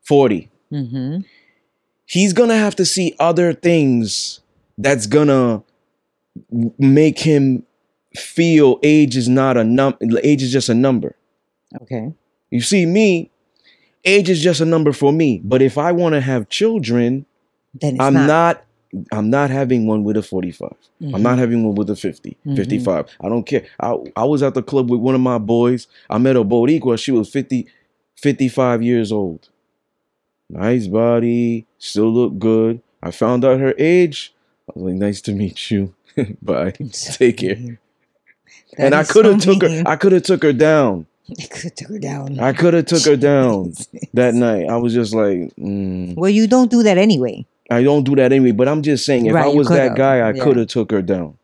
40 Mm-hmm. he's gonna have to see other things that's gonna make him feel age is not a num age is just a number Okay. you see me age is just a number for me but if i want to have children Then it's i'm not. not. I'm not having one with a 45 i'm not Mhm. having one with a 50 Mhm. 55 i don't care. I, I was at the club with one of my boys. I met a boricua. She was 50 55 years old. Nice body. Still look good. I found out her age. I was like nice to meet you. [laughs] Bye. So [laughs] take care. Mean. and i could have so took her i could have [laughs] took her down. I could have took her down. i could have took her down that night. I was just like mm, Well, you don't do that anyway. I don't do that anyway but i'm just saying if Right, i was that guy i yeah. could have took her down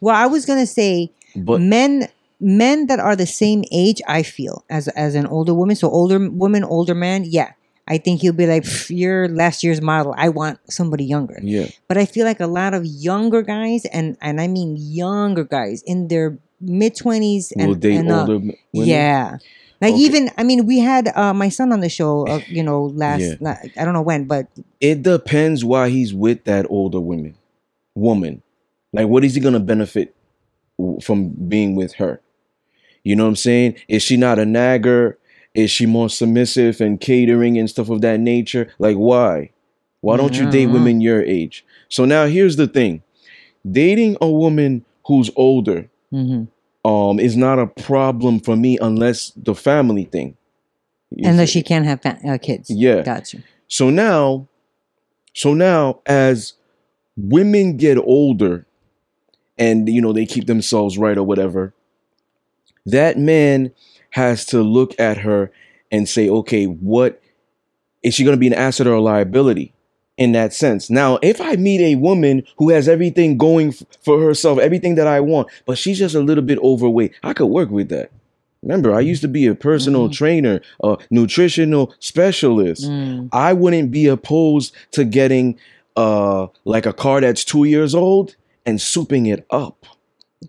Well, I was gonna say but men men that are the same age. I feel as as an older woman. So older woman, older man. Yeah, I think he'll be like, "Pff, "You're last year's model. I want somebody younger." yeah But I feel like a lot of younger guys, and and I mean younger guys in their mid twenties and, will date and up, older m- women Yeah. Like Okay. even I mean we had uh, my son on the show uh, you know [laughs] last Yeah. I don't know when but it depends why he's with that older woman woman like what is he gonna benefit from being with her you know what i'm saying is she not a nagger is she more submissive and catering and stuff of that nature like why why don't you date Mhm. women your age so now here's the thing dating a woman who's older Mhm. Um is not a problem for me unless the family thing. Unless see? she can't have fa- uh, kids. Yeah. Gotcha. So now, so now as women get older and you know they keep themselves right or whatever, that man has to look at her and say, okay, what is she going to be an asset or a liability in that sense? Now, if I meet a woman who has everything going f- for herself, everything that I want, but she's just a little bit overweight, I could work with that. Remember, I used to be a personal Mhm. trainer, a nutritional specialist. Mm. I wouldn't be opposed to getting uh like a car that's two years old and souping it up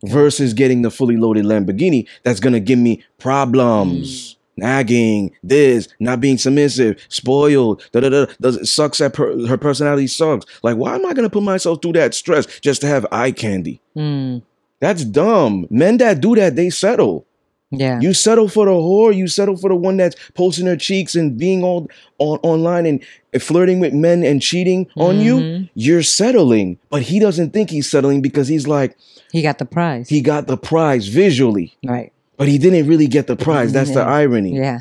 versus getting the fully loaded Lamborghini that's gonna give me problems. Nagging, this, not being submissive, spoiled, da da da. Does it sucks that per, her personality sucks? Like, why am I gonna put myself through that stress just to have eye candy? Mm. That's dumb. Men that do that, they settle. Yeah. You settle for the whore. You settle for the one that's posting her cheeks and being all on online and flirting with men and cheating on you. Mhm. You're settling, but he doesn't think he's settling because he's like He got the prize. he got the prize visually, right. But he didn't really get the prize. That's the irony. Yeah.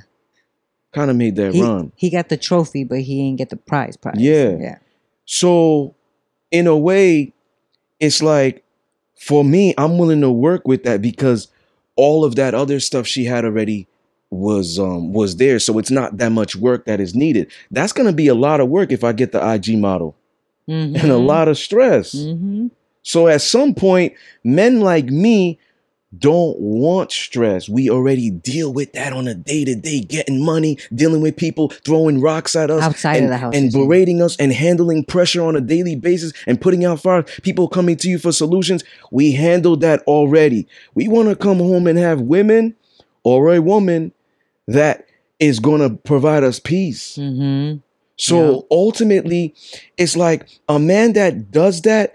Kind of made that He, run. he got the trophy, but he ain't get the prize prize. Yeah. Yeah. So, in a way, it's like for me, I'm willing to work with that because all of that other stuff she had already was um was there. So it's not that much work that is needed. That's gonna be a lot of work if I get the IG model and a Mhm. lot of stress. Mhm. So at some point, men like me don't want stress. We already deal with that on a day to day, getting money, dealing with people throwing rocks at us Outside and, of the house. and berating us and handling pressure on a daily basis and putting out fires, people coming to you for solutions. We handled that already. We want to come home and have women or a woman that is going to provide us peace. Mhm. So ultimately, it's like a man that does that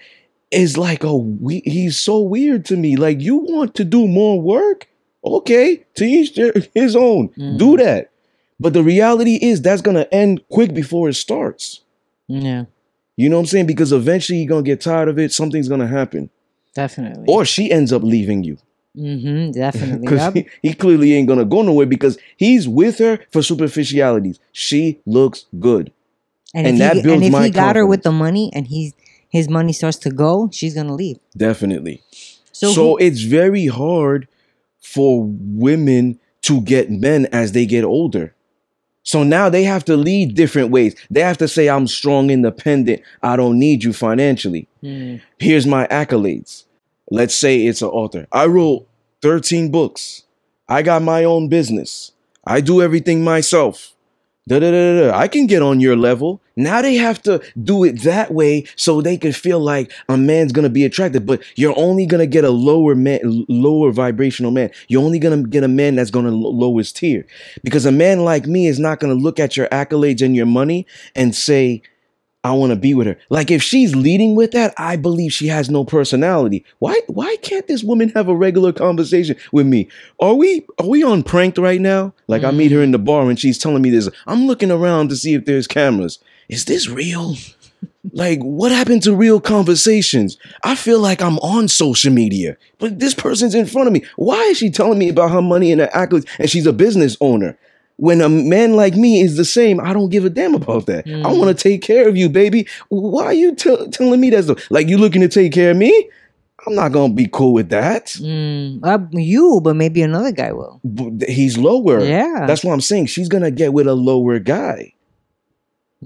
is like a we- he's so weird to me. Like you want to do more work, okay? To each their, his own. Do Mhm. that. But the reality is that's gonna end quick before it starts. Yeah. You know what I'm saying? Because eventually you're gonna get tired of it. Something's gonna happen, Definitely. or she ends up leaving you mm-hmm. Definitely. because [laughs] Yup. he, he clearly ain't gonna go nowhere because he's with her for superficialities. She looks good. And, and if that he, builds and if my he got her with the money and he's his money starts to go, she's gonna leave. Definitely. So, So, who- it's very hard for women to get men as they get older. So now they have to lead different ways. They have to say, I'm strong, independent. I don't need you financially. Hmm. Here's my accolades. Let's say it's an author. I wrote 13 books. I got my own business. I do everything myself. Da, da, da, da. I can get on your level. Now they have to do it that way so they can feel like a man's gonna be attracted. But you're only gonna get a lower man, lower vibrational man. You're only gonna get a man that's gonna lo- lower his tier, because a man like me is not gonna look at your accolades and your money and say, I want to be with her. Like if she's leading with that, I believe she has no personality. Why why can't this woman have a regular conversation with me? Are we are we on pranked right now? Like I meet her in the bar and she's telling me this. I'm looking around to see if there's cameras. Is this real? like what happened to real conversations? I feel like I'm on social media, but this person's in front of me. Why is she telling me about her money and her accolades and she's a business owner? When a man like me is the same, I don't give a damn about that. I Mm. want to take care of you, baby. Why are you tell telling me that? stuff? Like you looking to take care of me? I'm not gonna be cool with that. Mm, uh, you, but maybe another guy will. B- He's lower. Yeah. That's what I'm saying. She's gonna get with a lower guy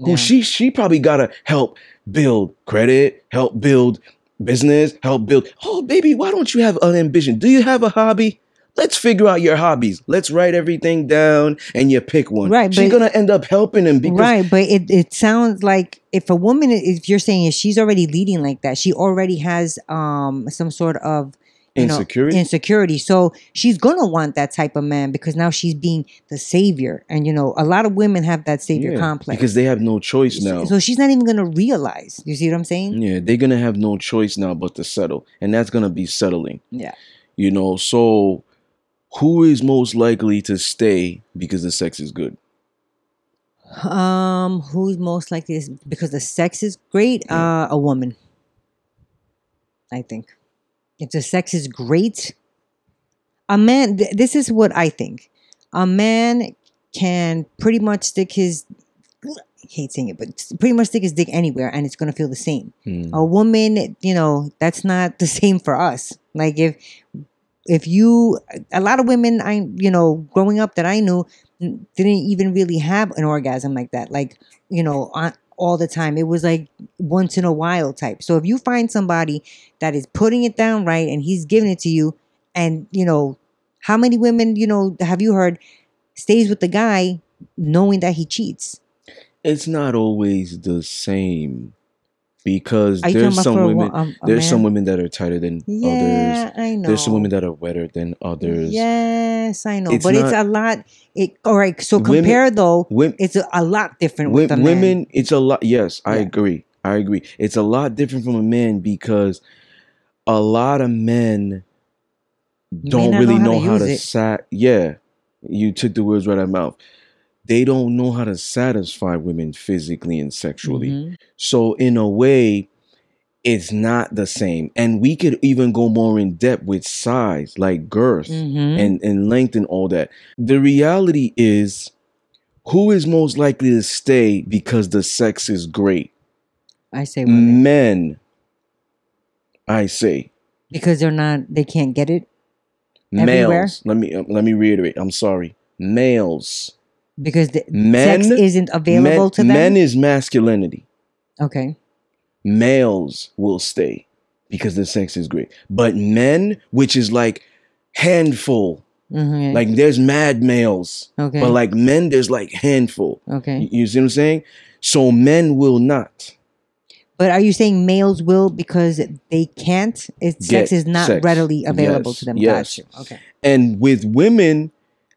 who she she probably gotta help build credit, help build business, help build. Oh, baby, why don't you have an ambition? Do you have a hobby? Let's figure out your hobbies. Let's write everything down and you pick one. Right, She's but- gonna end up helping him because right, but it, it sounds like if a woman, if you're saying if she's already leading like that, she already has um some sort of you know, insecurity. insecurity. So she's gonna want that type of man because now she's being the savior, and you know a lot of women have that savior Yeah, complex. because they have no choice now. So she's not even gonna realize. You see what I'm saying? Yeah, they're gonna have no choice now but to settle, and that's gonna be settling. Yeah. You know, so who is most likely to stay because the sex is good? Um, who's most likely is because the sex is great? Uh, a woman. I think. If the sex is great, a man. Th- this is what I think. A man can pretty much stick his I hate saying it, but pretty much stick his dick anywhere and it's gonna feel the same. Mm. A woman, you know, that's not the [laughs] same for us. Like if if you a lot of women I you know, growing up that I knew didn't even really have an orgasm like that. Like, you know, all the time. It was like once in a while type. So if you find somebody that is putting it down right and he's giving it to you and you know, how many women, you know, have you heard stays with the guy knowing that he cheats? It's not always the same because Are there's some a, women. um, a There's some women that are tighter than others. Yeah, I know. There's some women that are wetter than others. Yes, I know, It's but it's a lot. It all right. So Women- compare though, Women, it's a, a lot different with man. women, it's a lot. Yes, I Yeah. agree. I agree. It's a lot different from a man because a lot of men don't really know how to how to sat. Yeah, you took the words right out of my mouth. They don't know how to satisfy women physically and sexually. Mhm. So in a way, it's not the same. And we could even go more in depth with size, like girth Mhm. and, and length and all that. The reality is who is most likely to stay because the sex is great? I say women Men. I say because they're not. They can't get it Everywhere? males. Let me um, let me reiterate. I'm sorry. Males. Because the Men sex isn't available men, to them. men is masculinity. okay. Males will stay because the sex is great. But men, which is like handful, Mhm. like there's mad males, okay. but like men, there's like handful. okay. You, you see what I'm saying? So men will not. But are you saying males will because they can't? It's sex is not sex. readily available Yes, to them. yes. Got you. Okay. And with women,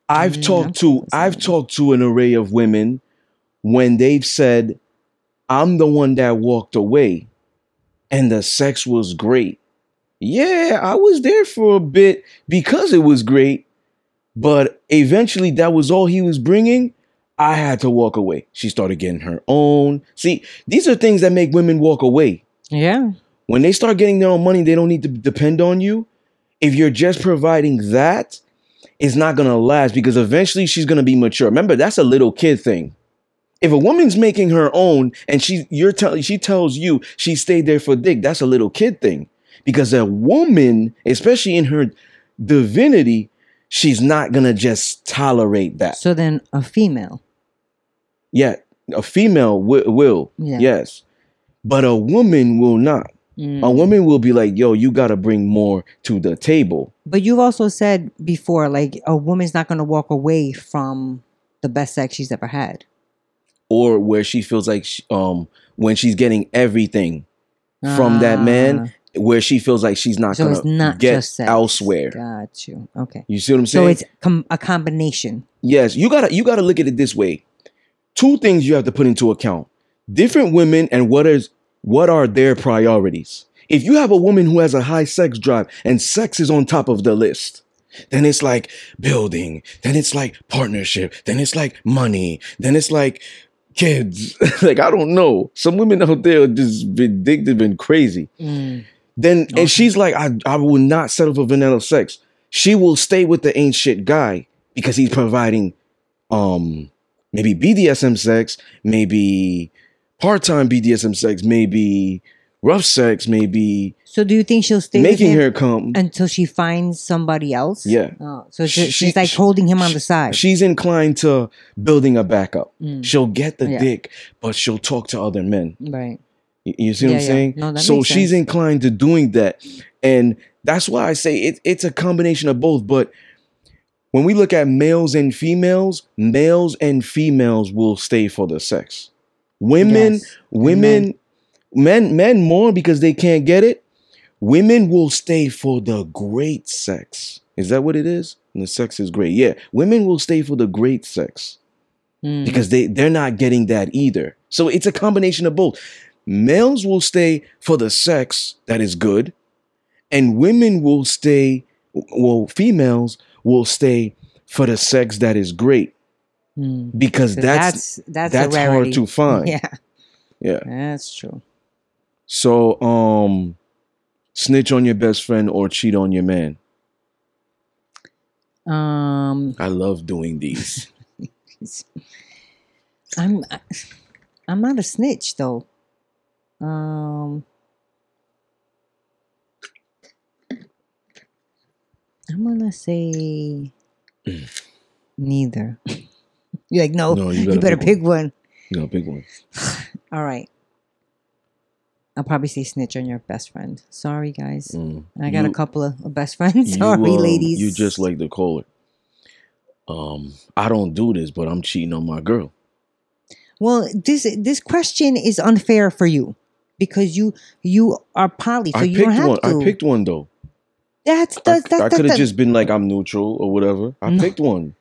I've Mm, talked to I've talked to an array of women when they've said, I'm the one that walked away and the sex was great. Yeah, I was there for a bit because it was great, but eventually that was all he was bringing. I had to walk away. She started getting her own. See, these are things that make women walk away. Yeah. When they start getting their own money, they don't need to depend on you. If you're just providing that, it's not gonna last because eventually she's gonna be mature. Remember, that's a little kid thing. If a woman's making her own and she you're telling she tells you she stayed there for dick, that's a little kid thing. Because a woman, especially in her divinity, she's not gonna just tolerate that. So then a female. Yeah, a female wi- will, Yeah. yes, but a woman will not. Mm. A woman will be like, yo, you got to bring more to the table. But you've also said before, like a woman's not going to walk away from the best sex she's ever had. Or where she feels like, she, um, when she's getting everything from that man, where she feels like she's Ah, not so going to get just sex. elsewhere. Got you. Okay. You see what I'm saying? So it's com- a combination. yes, you gotta you gotta look at it this way. Two things you have to put into account: different women and what is what are their priorities. If you have a woman who has a high sex drive and sex is on top of the list, then it's like building, then it's like partnership, then it's like money, then it's like kids. [laughs] like I don't know. Some women out there are just vindictive and crazy. Mm. Then Okay. and she's like, I, I will not settle for vanilla sex. She will stay with the ain't shit guy because he's providing um maybe BDSM sex, maybe part-time BDSM sex, maybe rough sex, maybe So do you think she'll stay making her come. until she finds somebody else? Yeah. Oh, so She- she, she's like she- holding him on the side. She's inclined to building a backup. Mm. She'll get the Yeah. dick, but she'll talk to other men. Right. You, see what Yeah, I'm yeah. saying? No, so she's inclined to doing that. And that's why I say it, it's a combination of both. But when we look at males and females, males and females will stay for the sex. Women, Yes. women, men, men more because they can't get it. Women will stay for the great sex. Is that what it is? And the sex is great. Yeah. Women will stay for the great sex Mm. because they they're not getting that either. So it's a combination of both. Males will stay for the sex that is good, and women will stay. Well, females will stay for the sex that is great Mm. because So that's that's that's, that's, a hard to find. [laughs] Yeah, yeah. that's true. So um, snitch on your best friend or cheat on your man. Um, I love doing these. [laughs] I'm I'm not a snitch though. Um I'm gonna say neither. [laughs] You're like, no, No, you you, better pick pick one. You gotta pick one. [sighs] All right. I'll probably say snitch on your best friend. Sorry, guys. Mm. I got You- a couple of best [laughs] friends. you, Sorry, um, ladies. You just like the caller. Um, I don't do this, but I'm cheating on my girl. Well, this this question is unfair for you because you you are poly, so I you don't picked have one. to. I picked one though. that's I, that's that's, I could have just been like I'm neutral or whatever. I No. picked one.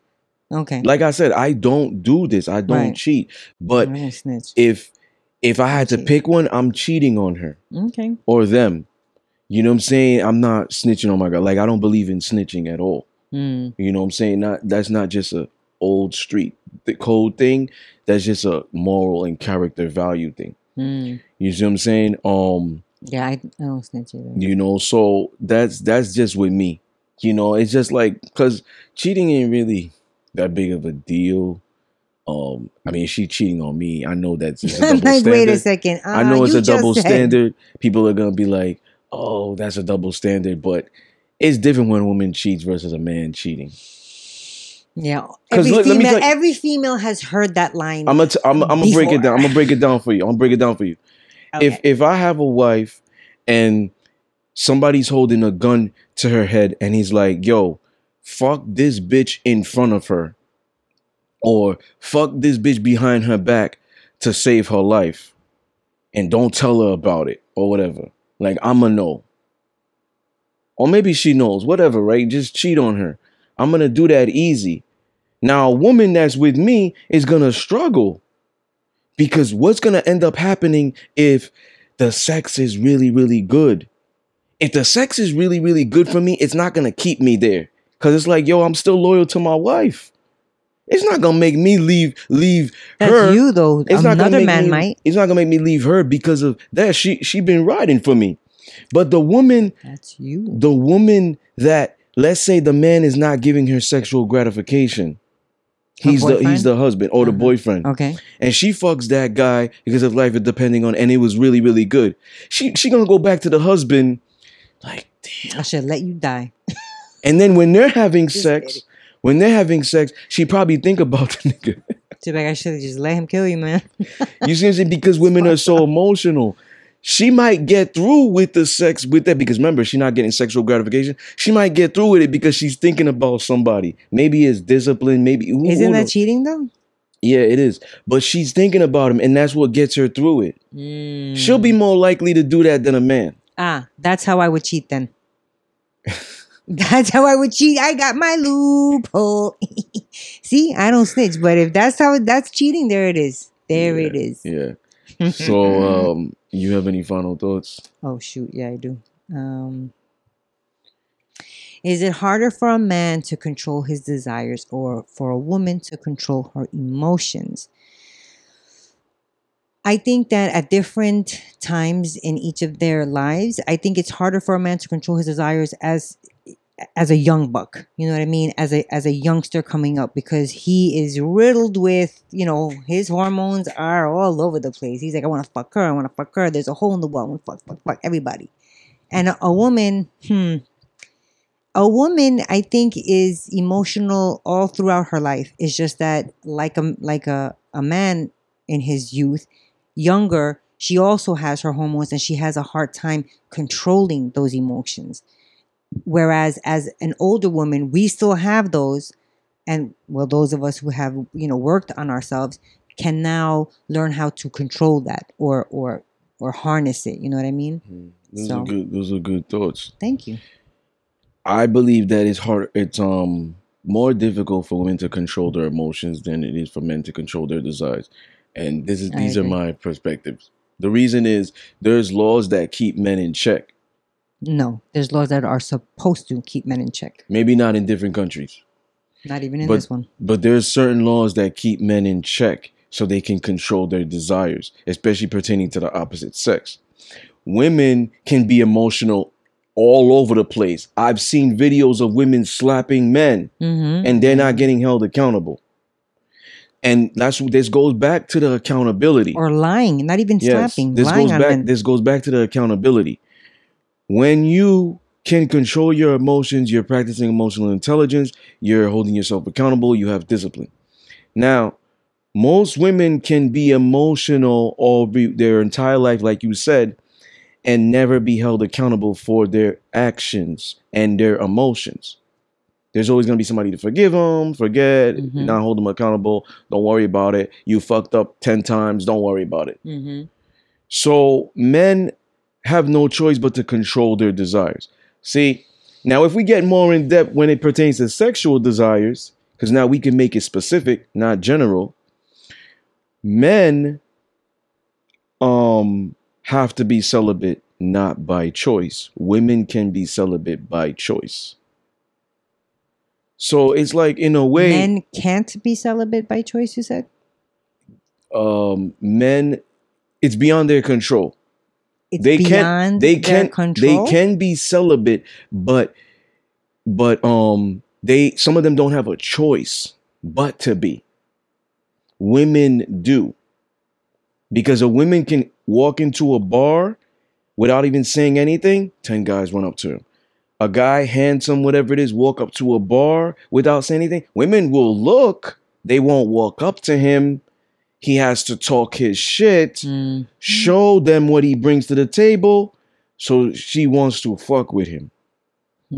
Okay. Like I said, I don't do this. I don't Right. cheat. But I'm gonna snitch. if if I had to pick one, I'm cheating on her Okay. or them. You know what I'm saying? I'm not snitching on my girl. Like I don't believe in snitching at all. Mm. You know what I'm saying? Not that's not just a old street the code thing. That's just a moral and character value thing. Mm. You see what I'm saying? Um, Yeah, I, I don't snitch either. you know, so that's that's just with me. You know, it's just like because cheating ain't really that big of a deal. Um, I mean, she cheating on me. I know that's a [laughs] double like, wait a standard. second. I uh, know it's a double said- standard. People are gonna be like, "Oh, that's a double standard," but it's different when a woman cheats versus a man cheating. Yeah, every look, female, you- every female has heard that line. I'm gonna t- I'm, I'm gonna break it down. I'm gonna break it down for you. I'm gonna break it down for you. [laughs] If if I have a wife and somebody's holding a gun to her head and he's like, "Yo, fuck this bitch in front of her," or "Fuck this bitch behind her back to save her life," and don't tell her about it or whatever. Like I'm a no. Or maybe she knows, whatever, right? Just cheat on her. I'm gonna do that easy. Now, a woman that's with me is gonna struggle because what's gonna end up happening if the sex is really, really good? If the sex is really, really good for me, it's not gonna keep me there because it's like, yo, I'm still loyal to my wife. It's not gonna make me leave leave That's her. you though. It's not gonna Another make man me, might. It's not gonna make me leave her because of that. She she been riding for me, but the woman That's you. the woman that let's say the man is not giving her sexual gratification Her he's the he's the husband or the Uh-huh. boyfriend Okay. and she fucks that guy because of life is depending on and it was really really good she she gonna go back to the husband like damn I should let you die. [laughs] and then when they're having Just sex kidding. when they're having sex she probably think about [laughs] the nigga Too bad I should have just let him kill you, man. you see what I'm saying? because women are so emotional she might get through with the sex with that because remember she's not getting sexual gratification she might get through with it because she's thinking about somebody maybe it's discipline maybe who- Isn't who that knows? cheating though? yeah it is but she's thinking about him and that's what gets her through it she'll Mm. be more likely to do that than a man Ah, that's how I would cheat then. [laughs] that's how I would cheat. I got my loophole. [laughs] See, I don't snitch, but if that's how that's cheating, there it is. There it is. yeah [laughs] so um you have any final thoughts oh shoot, yeah, I do. Um Is it harder for a man to control his desires or for a woman to control her emotions? I think that at different times in each of their lives, I think it's harder for a man to control his desires as as a young buck. You know what I mean? As a as a youngster coming up because he is riddled with, you know, his hormones are all over the place. He's like, I want to fuck her, I want to fuck her. There's a hole in the wall. Fuck, fuck, fuck everybody. And a, a woman, hmm, a woman, I think, is emotional all throughout her life. It's just that, like a like a a man in his youth, younger, she also has her hormones and she has a hard time controlling those emotions. Whereas as an older woman, we still have those, and well, those of us who have you know worked on ourselves can now learn how to control that or or or harness it. You know what I mean? those So- are good those are good thoughts Thank you. I believe that it's hard. It's um more difficult for women to control their emotions than it is for men to control their desires, and this is I these are my perspectives. The reason is there's laws that keep men in check. No, there's laws that are supposed to keep men in check. Maybe not in different countries, Not even in But- this one. but there's certain laws that keep men in check so they can control their desires, especially pertaining to the opposite sex. Women can be emotional all over the place. I've seen videos of women slapping men. Mm-hmm. and they're not getting held accountable. and that's what this goes back to the accountability. Or lying, not even Yes, slapping, this lying goes back. men. This goes back to the accountability. When you can control your emotions, you're practicing emotional intelligence. You're holding yourself accountable. You have discipline. Now, most women can be emotional all be, their entire life, like you said, and never be held accountable for their actions and their emotions. There's always going to be somebody to forgive them, forget, Mhm. not hold them accountable. Don't worry about it. You fucked up 10 times. Don't worry about it. hmm So men have no choice but to control their desires. See, now if we get more in depth when it pertains to sexual desires, because now we can make it specific, not general, men um have to be celibate not by choice. Women can be celibate by choice. So it's like in a way Men can't be celibate by choice, you said? um men it's beyond their control. It's they can they can control. they can be celibate but but um they some of them don't have a choice but to be. Women do. Because a woman can walk into a bar without even saying anything 10 guys run up to him. A guy handsome whatever it is walk up to a bar without saying anything women will look they won't walk up to him he has to talk his shit Mm. show them what he brings to the table so she wants to fuck with him.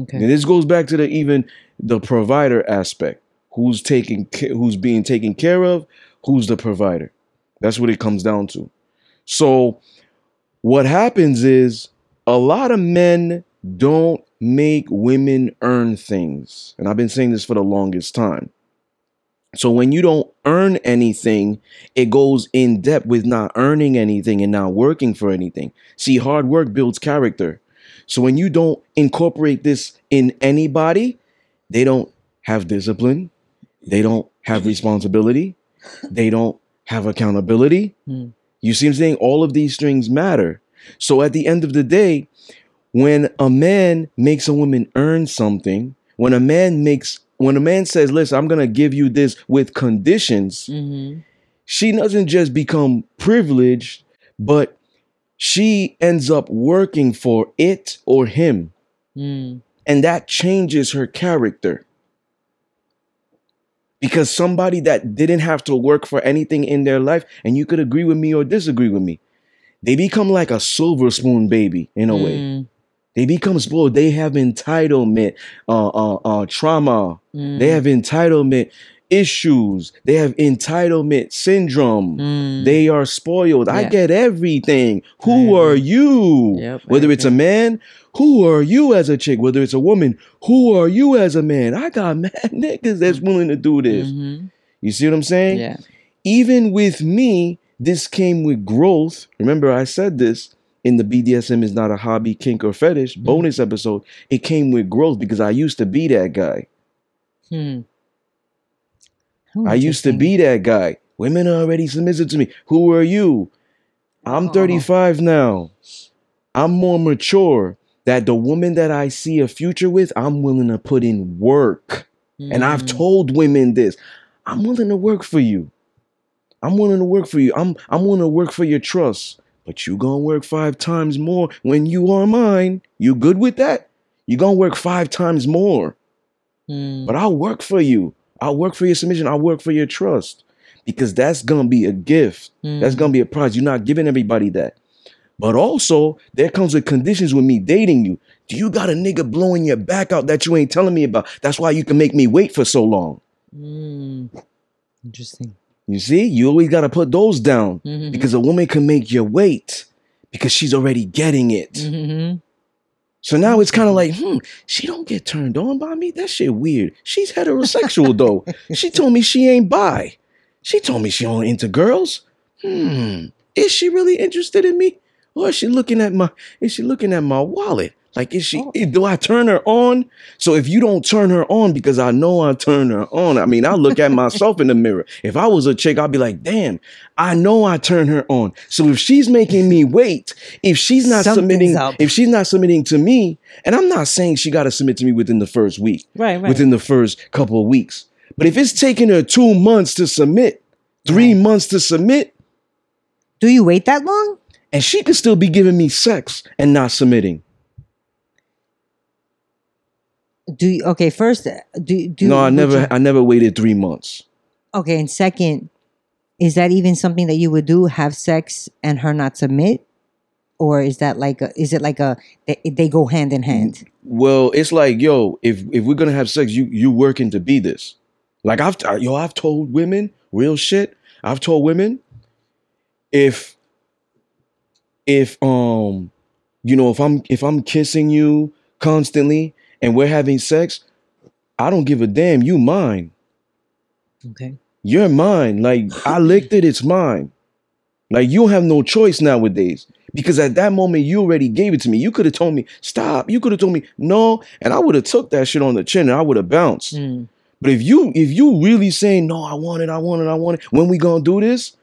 Okay. and this goes back to the even the provider aspect. Who's taking who's being taken care of? Who's the provider? That's what it comes down to. So what happens is a lot of men don't make women earn things. And i've been saying this for the longest time so when you don't earn anything it goes in depth with not earning anything and not working for anything see hard work builds character so when you don't incorporate this in anybody, they don't have discipline, they don't have responsibility, they don't have accountability. Hmm. You see what I'm saying? All of these things matter. So at the end of the day, when a man makes a woman earn something, when a man makes when a man says, "Listen, I'm going to give you this with conditions," hmm she doesn't just become privileged, but she ends up working for it or him. Mm. And that changes her character. Because somebody that didn't have to work for anything in their life, and you could agree with me or disagree with me, they become like a silver spoon baby in a way. They become spoiled. They have entitlement, uh, uh, uh, trauma. Mm. They have entitlement issues. They have entitlement syndrome. Mm. They are spoiled. I get everything. Who are you? Yep, Whether it's a man, who are you as a chick? Whether it's a woman, who are you as a man? I got [laughs] mad niggas that's willing to do this. Mhm. You see what I'm saying? Yeah. Even with me, this came with growth. Remember, I said this in the BDSM is not a hobby, kink, or fetish Mm-hmm. bonus episode. It came with growth because I used to be that guy. Hmm. Oh, I used to be that guy. Women are already submissive to me. Who are you? I'm Oh. 35 now. I'm more mature. That the woman that I see a future with, I'm willing to put in work. And I've Mm. told women this. I'm willing to work for you. I'm willing to work for you. I'm I'm willing to work for your trust. But you gonna work five times more when you are mine. You good with that? You gonna work five times more. Mm. But I'll work for you. I'll work for your submission. I'll work for your trust. Because that's gonna be a gift. That's Mm. gonna be a prize. You're not giving everybody that. But also, there comes with conditions with me dating you. Do you got a nigga blowing your back out that you ain't telling me about? That's why you can make me wait for so long. Mm. Interesting. You see, you always gotta put those down Mhm. because a woman can make you wait because she's already getting it. Mhm. So now it's kind of like, hmm, she don't get turned on by me. That shit weird. She's heterosexual though. She told me she ain't bi. She told me she only into girls. Hmm, is she really interested in me, or is she looking at my? Is she looking at my wallet? Like, is she? Oh. Eh, do I turn her on? So if you don't turn her on, because I know I turn her on. I mean, I look at myself in the mirror. If I was a chick, I'd be like, damn, I know I turn her on. So if she's making me wait, if she's not Something's submitting, up. if she's not submitting to me, and I'm not saying she got to submit to me within the first week, Right, right. within the first couple of weeks. But if it's taking her two months to submit, three Right. months to submit, Do you wait that long? and she could still be giving me sex and not submitting. Do you, okay. First, do do no, I never, you- I never waited three months. okay, and second, is that even something that you would do? Have sex and her not submit, or is that like a? Is it like a? They, they go hand in hand. Well, it's like, yo, if if we're gonna have sex, you you working to be this. Like I've yo, I've told women real shit. I've told women if if um you know if I'm if I'm kissing you constantly and we're having sex, I don't give a damn. You mine. Okay. You're mine. Like I [laughs] licked it, it's mine. Like you don't have no choice nowadays. Because at that moment you already gave it to me. You could have told me, stop. You could have told me no. And I would have took that shit on the chin and I would have bounced. Mm. But if you if you really saying, no, I want it, I want it, I want it, when we gonna do this?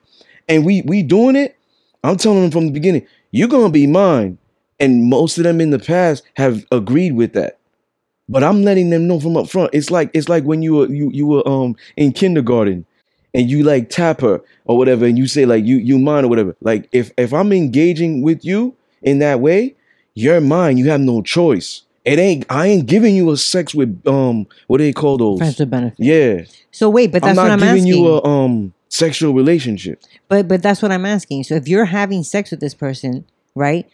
And we we doing it, I'm telling them from the beginning, you're gonna be mine. And most of them in the past have agreed with that. But I'm letting them know from up front. It's like it's like when you were you you were um in kindergarten and you like tap her or whatever, and you say like you you mine or whatever. Like if if I'm engaging with you in that way, you're mine. You have no choice. It ain't I ain't giving you a sex with um what do they call those? Friends with benefit. Yeah. So wait, but I'm that's not what I'm giving asking. you a um sexual relationship. But but that's what I'm asking. So if you're having sex with this person, right?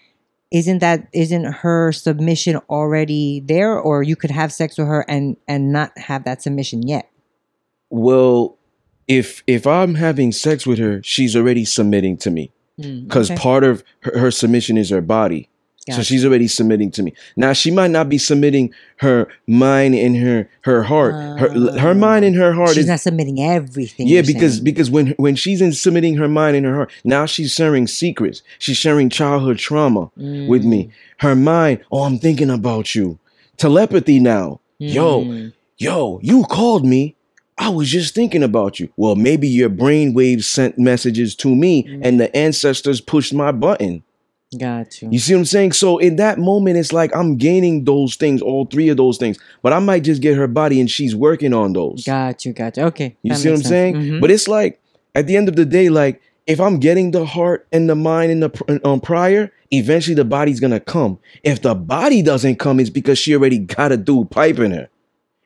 Isn't that isn't her submission already there or you could have sex with her and and not have that submission yet? Well, if if I'm having sex with her, she's already submitting to me Mm, because okay. part of her, her submission is her body. So she's already submitting to me. Now she might not be submitting her mind and her her heart. Her her mind and her heart She's is not submitting everything. yeah because saying. because when when she's in submitting her mind and her heart, now she's sharing secrets. She's sharing childhood trauma with me. Mm, Her mind, oh, I'm thinking about you. Telepathy now. Yo, mm. yo, you called me. I was just thinking about you. Well, maybe your brain waves sent messages to me Mm. and the ancestors pushed my button. Got you. You see what I'm saying? So in that moment, it's like I'm gaining those things, all three of those things, but I might just get her body and she's working on those. Got you. Got you. Okay. You see what I'm makes saying? sense. Mhm. But it's like at the end of the day, like if I'm getting the heart and the mind and the um, prior, eventually the body's gonna come. If the body doesn't come, it's because she already got a dude piping her,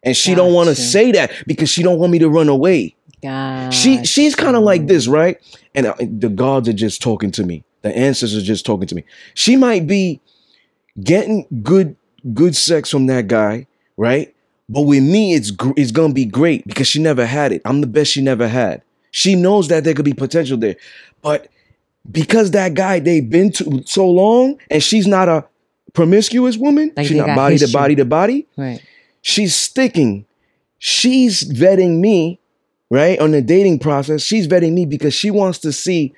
and she don't want to say that because she don't want me to run away. Got She she's kind of like this, right? And uh, the gods are just talking to me. The ancestors just talking to me. She might be getting good good sex from that guy, right? But with me, it's gr- it's gonna be great because she never had it. I'm the best she never had. She knows that there could be potential there, but because that guy they've been to so long, and she's not a promiscuous woman. Like she's not body to body to body Right. she's sticking. She's vetting me, right? On the dating process, she's vetting me because she wants to see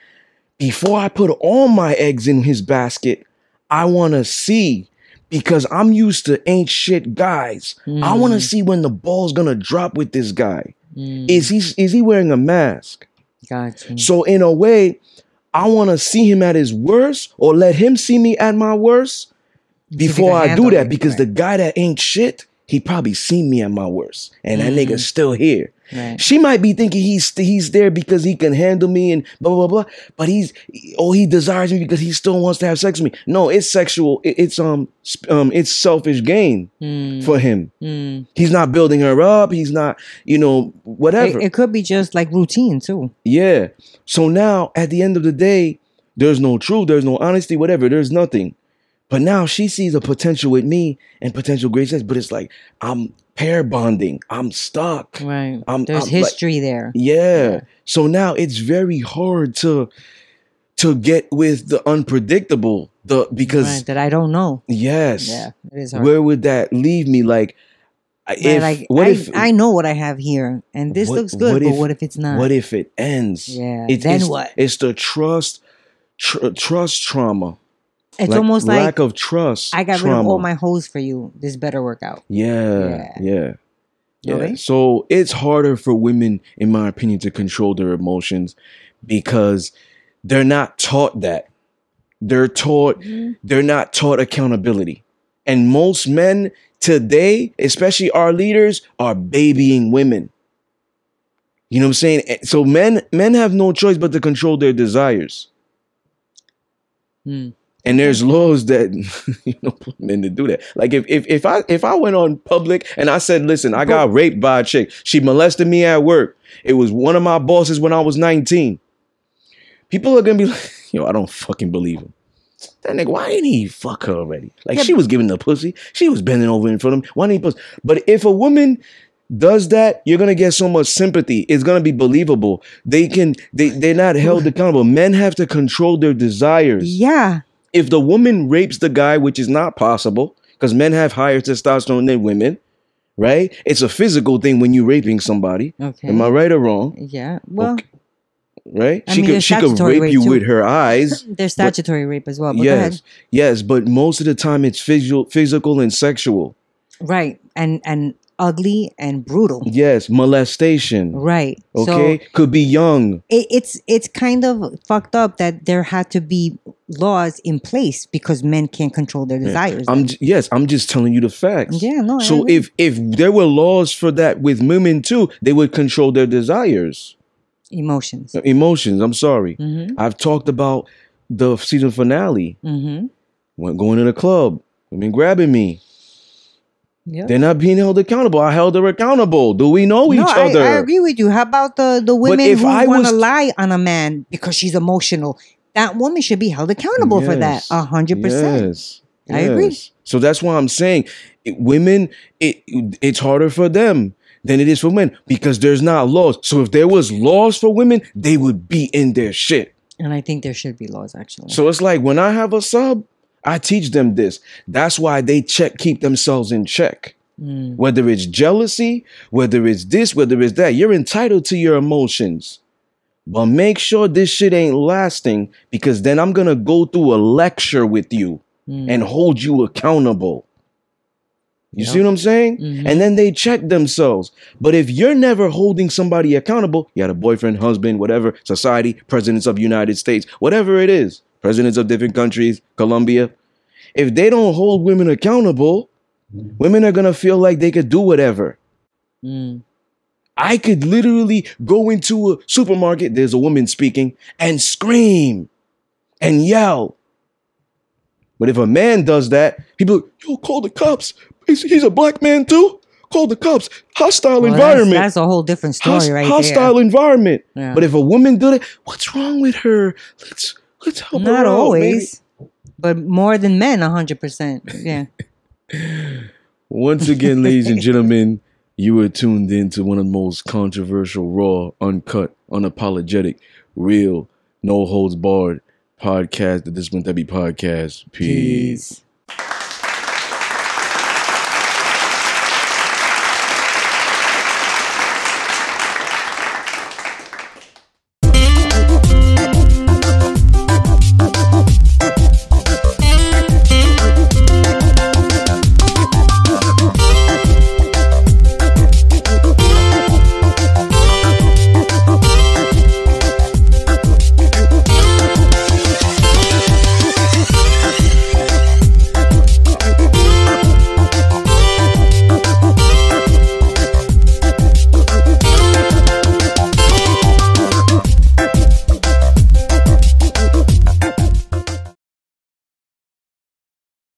before I put all my eggs in his basket, I want to see because I'm used to ain't shit guys. I want to Mm, see when the ball's going to drop with this guy. mm, Is he is he wearing a mask? got you. So in a way, I want to see him at his worst or let him see me at my worst before I do that because right. the guy that ain't shit, he probably seen me at my worst, and that Mm. nigga's still here. Right. She might be thinking he's he's there because he can handle me and blah blah blah, but he's oh he desires me because he still wants to have sex with me. No, it's sexual. it- it's um sp- um it's selfish gain Mm, for him. mm. He's not building her up. He's not you know whatever. It, it could be just like routine too. Yeah. So now at the end of the day, there's no truth, there's no honesty, whatever, there's nothing. But now she sees a potential with me and potential great sex, but it's like I'm pair bonding. I'm stuck. Right. I'm- There's I'm like- history there. Yeah. Yeah. So now it's very hard to to get with the unpredictable. The because right, that I don't know. yes. Yeah, it is hard. Where would that leave me? Like if like what I, if I know what I have here, and this What- looks good, what but if- what if it's not? what if it ends? Yeah, It's, then it's, what? It's the trust tr- trust trauma. It's Like, almost like lack of trust. I got rid of all my hoes for you. This better work out. Yeah, Yeah. yeah, yeah. Okay. So it's harder for women, in my opinion, to control their emotions because they're not taught that. They're taught they're not taught accountability. And most men today, especially our leaders, are babying women. You know what I'm saying? Eh, So men men have no choice but to control their desires. Hmm. And there's laws that [laughs] you know put men to do that. Like if if if I if I went on public and I said, listen, I got raped by a chick. She molested me at work. It was one of my bosses when I was 19. People are gonna be [laughs] like, yo, I don't fucking believe him. That nigga, why didn't he fuck her already? Like Yeah, she was giving the pussy. She was bending over in front of him. Why didn't he pussy? But if a woman does that, you're gonna get so much sympathy. It's gonna be believable. They can they they're not held accountable. Men have to control their desires Yeah. If the woman rapes the guy, which is not possible, because men have higher testosterone than women, right? It's a physical thing when you're raping somebody. Okay. Am I right or wrong? Yeah. Well, Okay. Right? I she mean, could she could rape you too. with her [laughs] eyes. there's statutory rape as well. But go ahead. yes, yes, but most of the time it's physical, physical and sexual. Right. And and ugly and brutal. Yes, molestation. Right. Okay, So could be young. it, it's it's kind of fucked up that there had to be laws in place because men can't control their desires. I'm j- yes, I'm just telling you the facts. yeah, no. So if if there were laws for that with women too, they would control their desires. emotions. emotions. I'm sorry. Mm-hmm. I've talked about the season finale. Mm-hmm. When going to the club, women grabbing me. They're not being held accountable. I held her accountable. Do we know no, each I, other? I agree with you. How about the the women who want to lie on a man because she's emotional? That woman should be held accountable for that. A hundred percent. Yes. I agree. So that's why I'm saying it- women. It it's harder for them than it is for men because there's not laws. So if there was laws for women, they would be in their shit. And I think there should be laws actually. So it's like when I have a sub, I teach them this. That's why they check keep themselves in check. Mm. whether it's jealousy, whether it's this, whether it's that. You're entitled to your emotions. But make sure this shit ain't lasting because then I'm going to go through a lecture with you Mm. and hold you accountable. You see what I'm saying? Mhm. And then they check themselves. But if you're never holding somebody accountable, you had a boyfriend, husband, whatever, society, presidents of United States, whatever it is, presidents of different countries, Colombia, if they don't hold women accountable, women are gonna feel like they could do whatever. Mm. I could literally go into a supermarket, there's a woman speaking, and scream and yell. But if a man does that, people, yo, call the cops. He's, he's a black man too. Call the cops. Hostile Well, environment. That's, a whole different story Hos- right hostile environment. Yeah. But if a woman did it, what's wrong with her? Let's let's help Not out, always, but more than men, a hundred percent. Yeah. [laughs] Once again, ladies and gentlemen, you are tuned in to one of the most controversial, raw, uncut, unapologetic, real, no holds barred podcast, the Discipline Therapy podcast. Peace. Peace.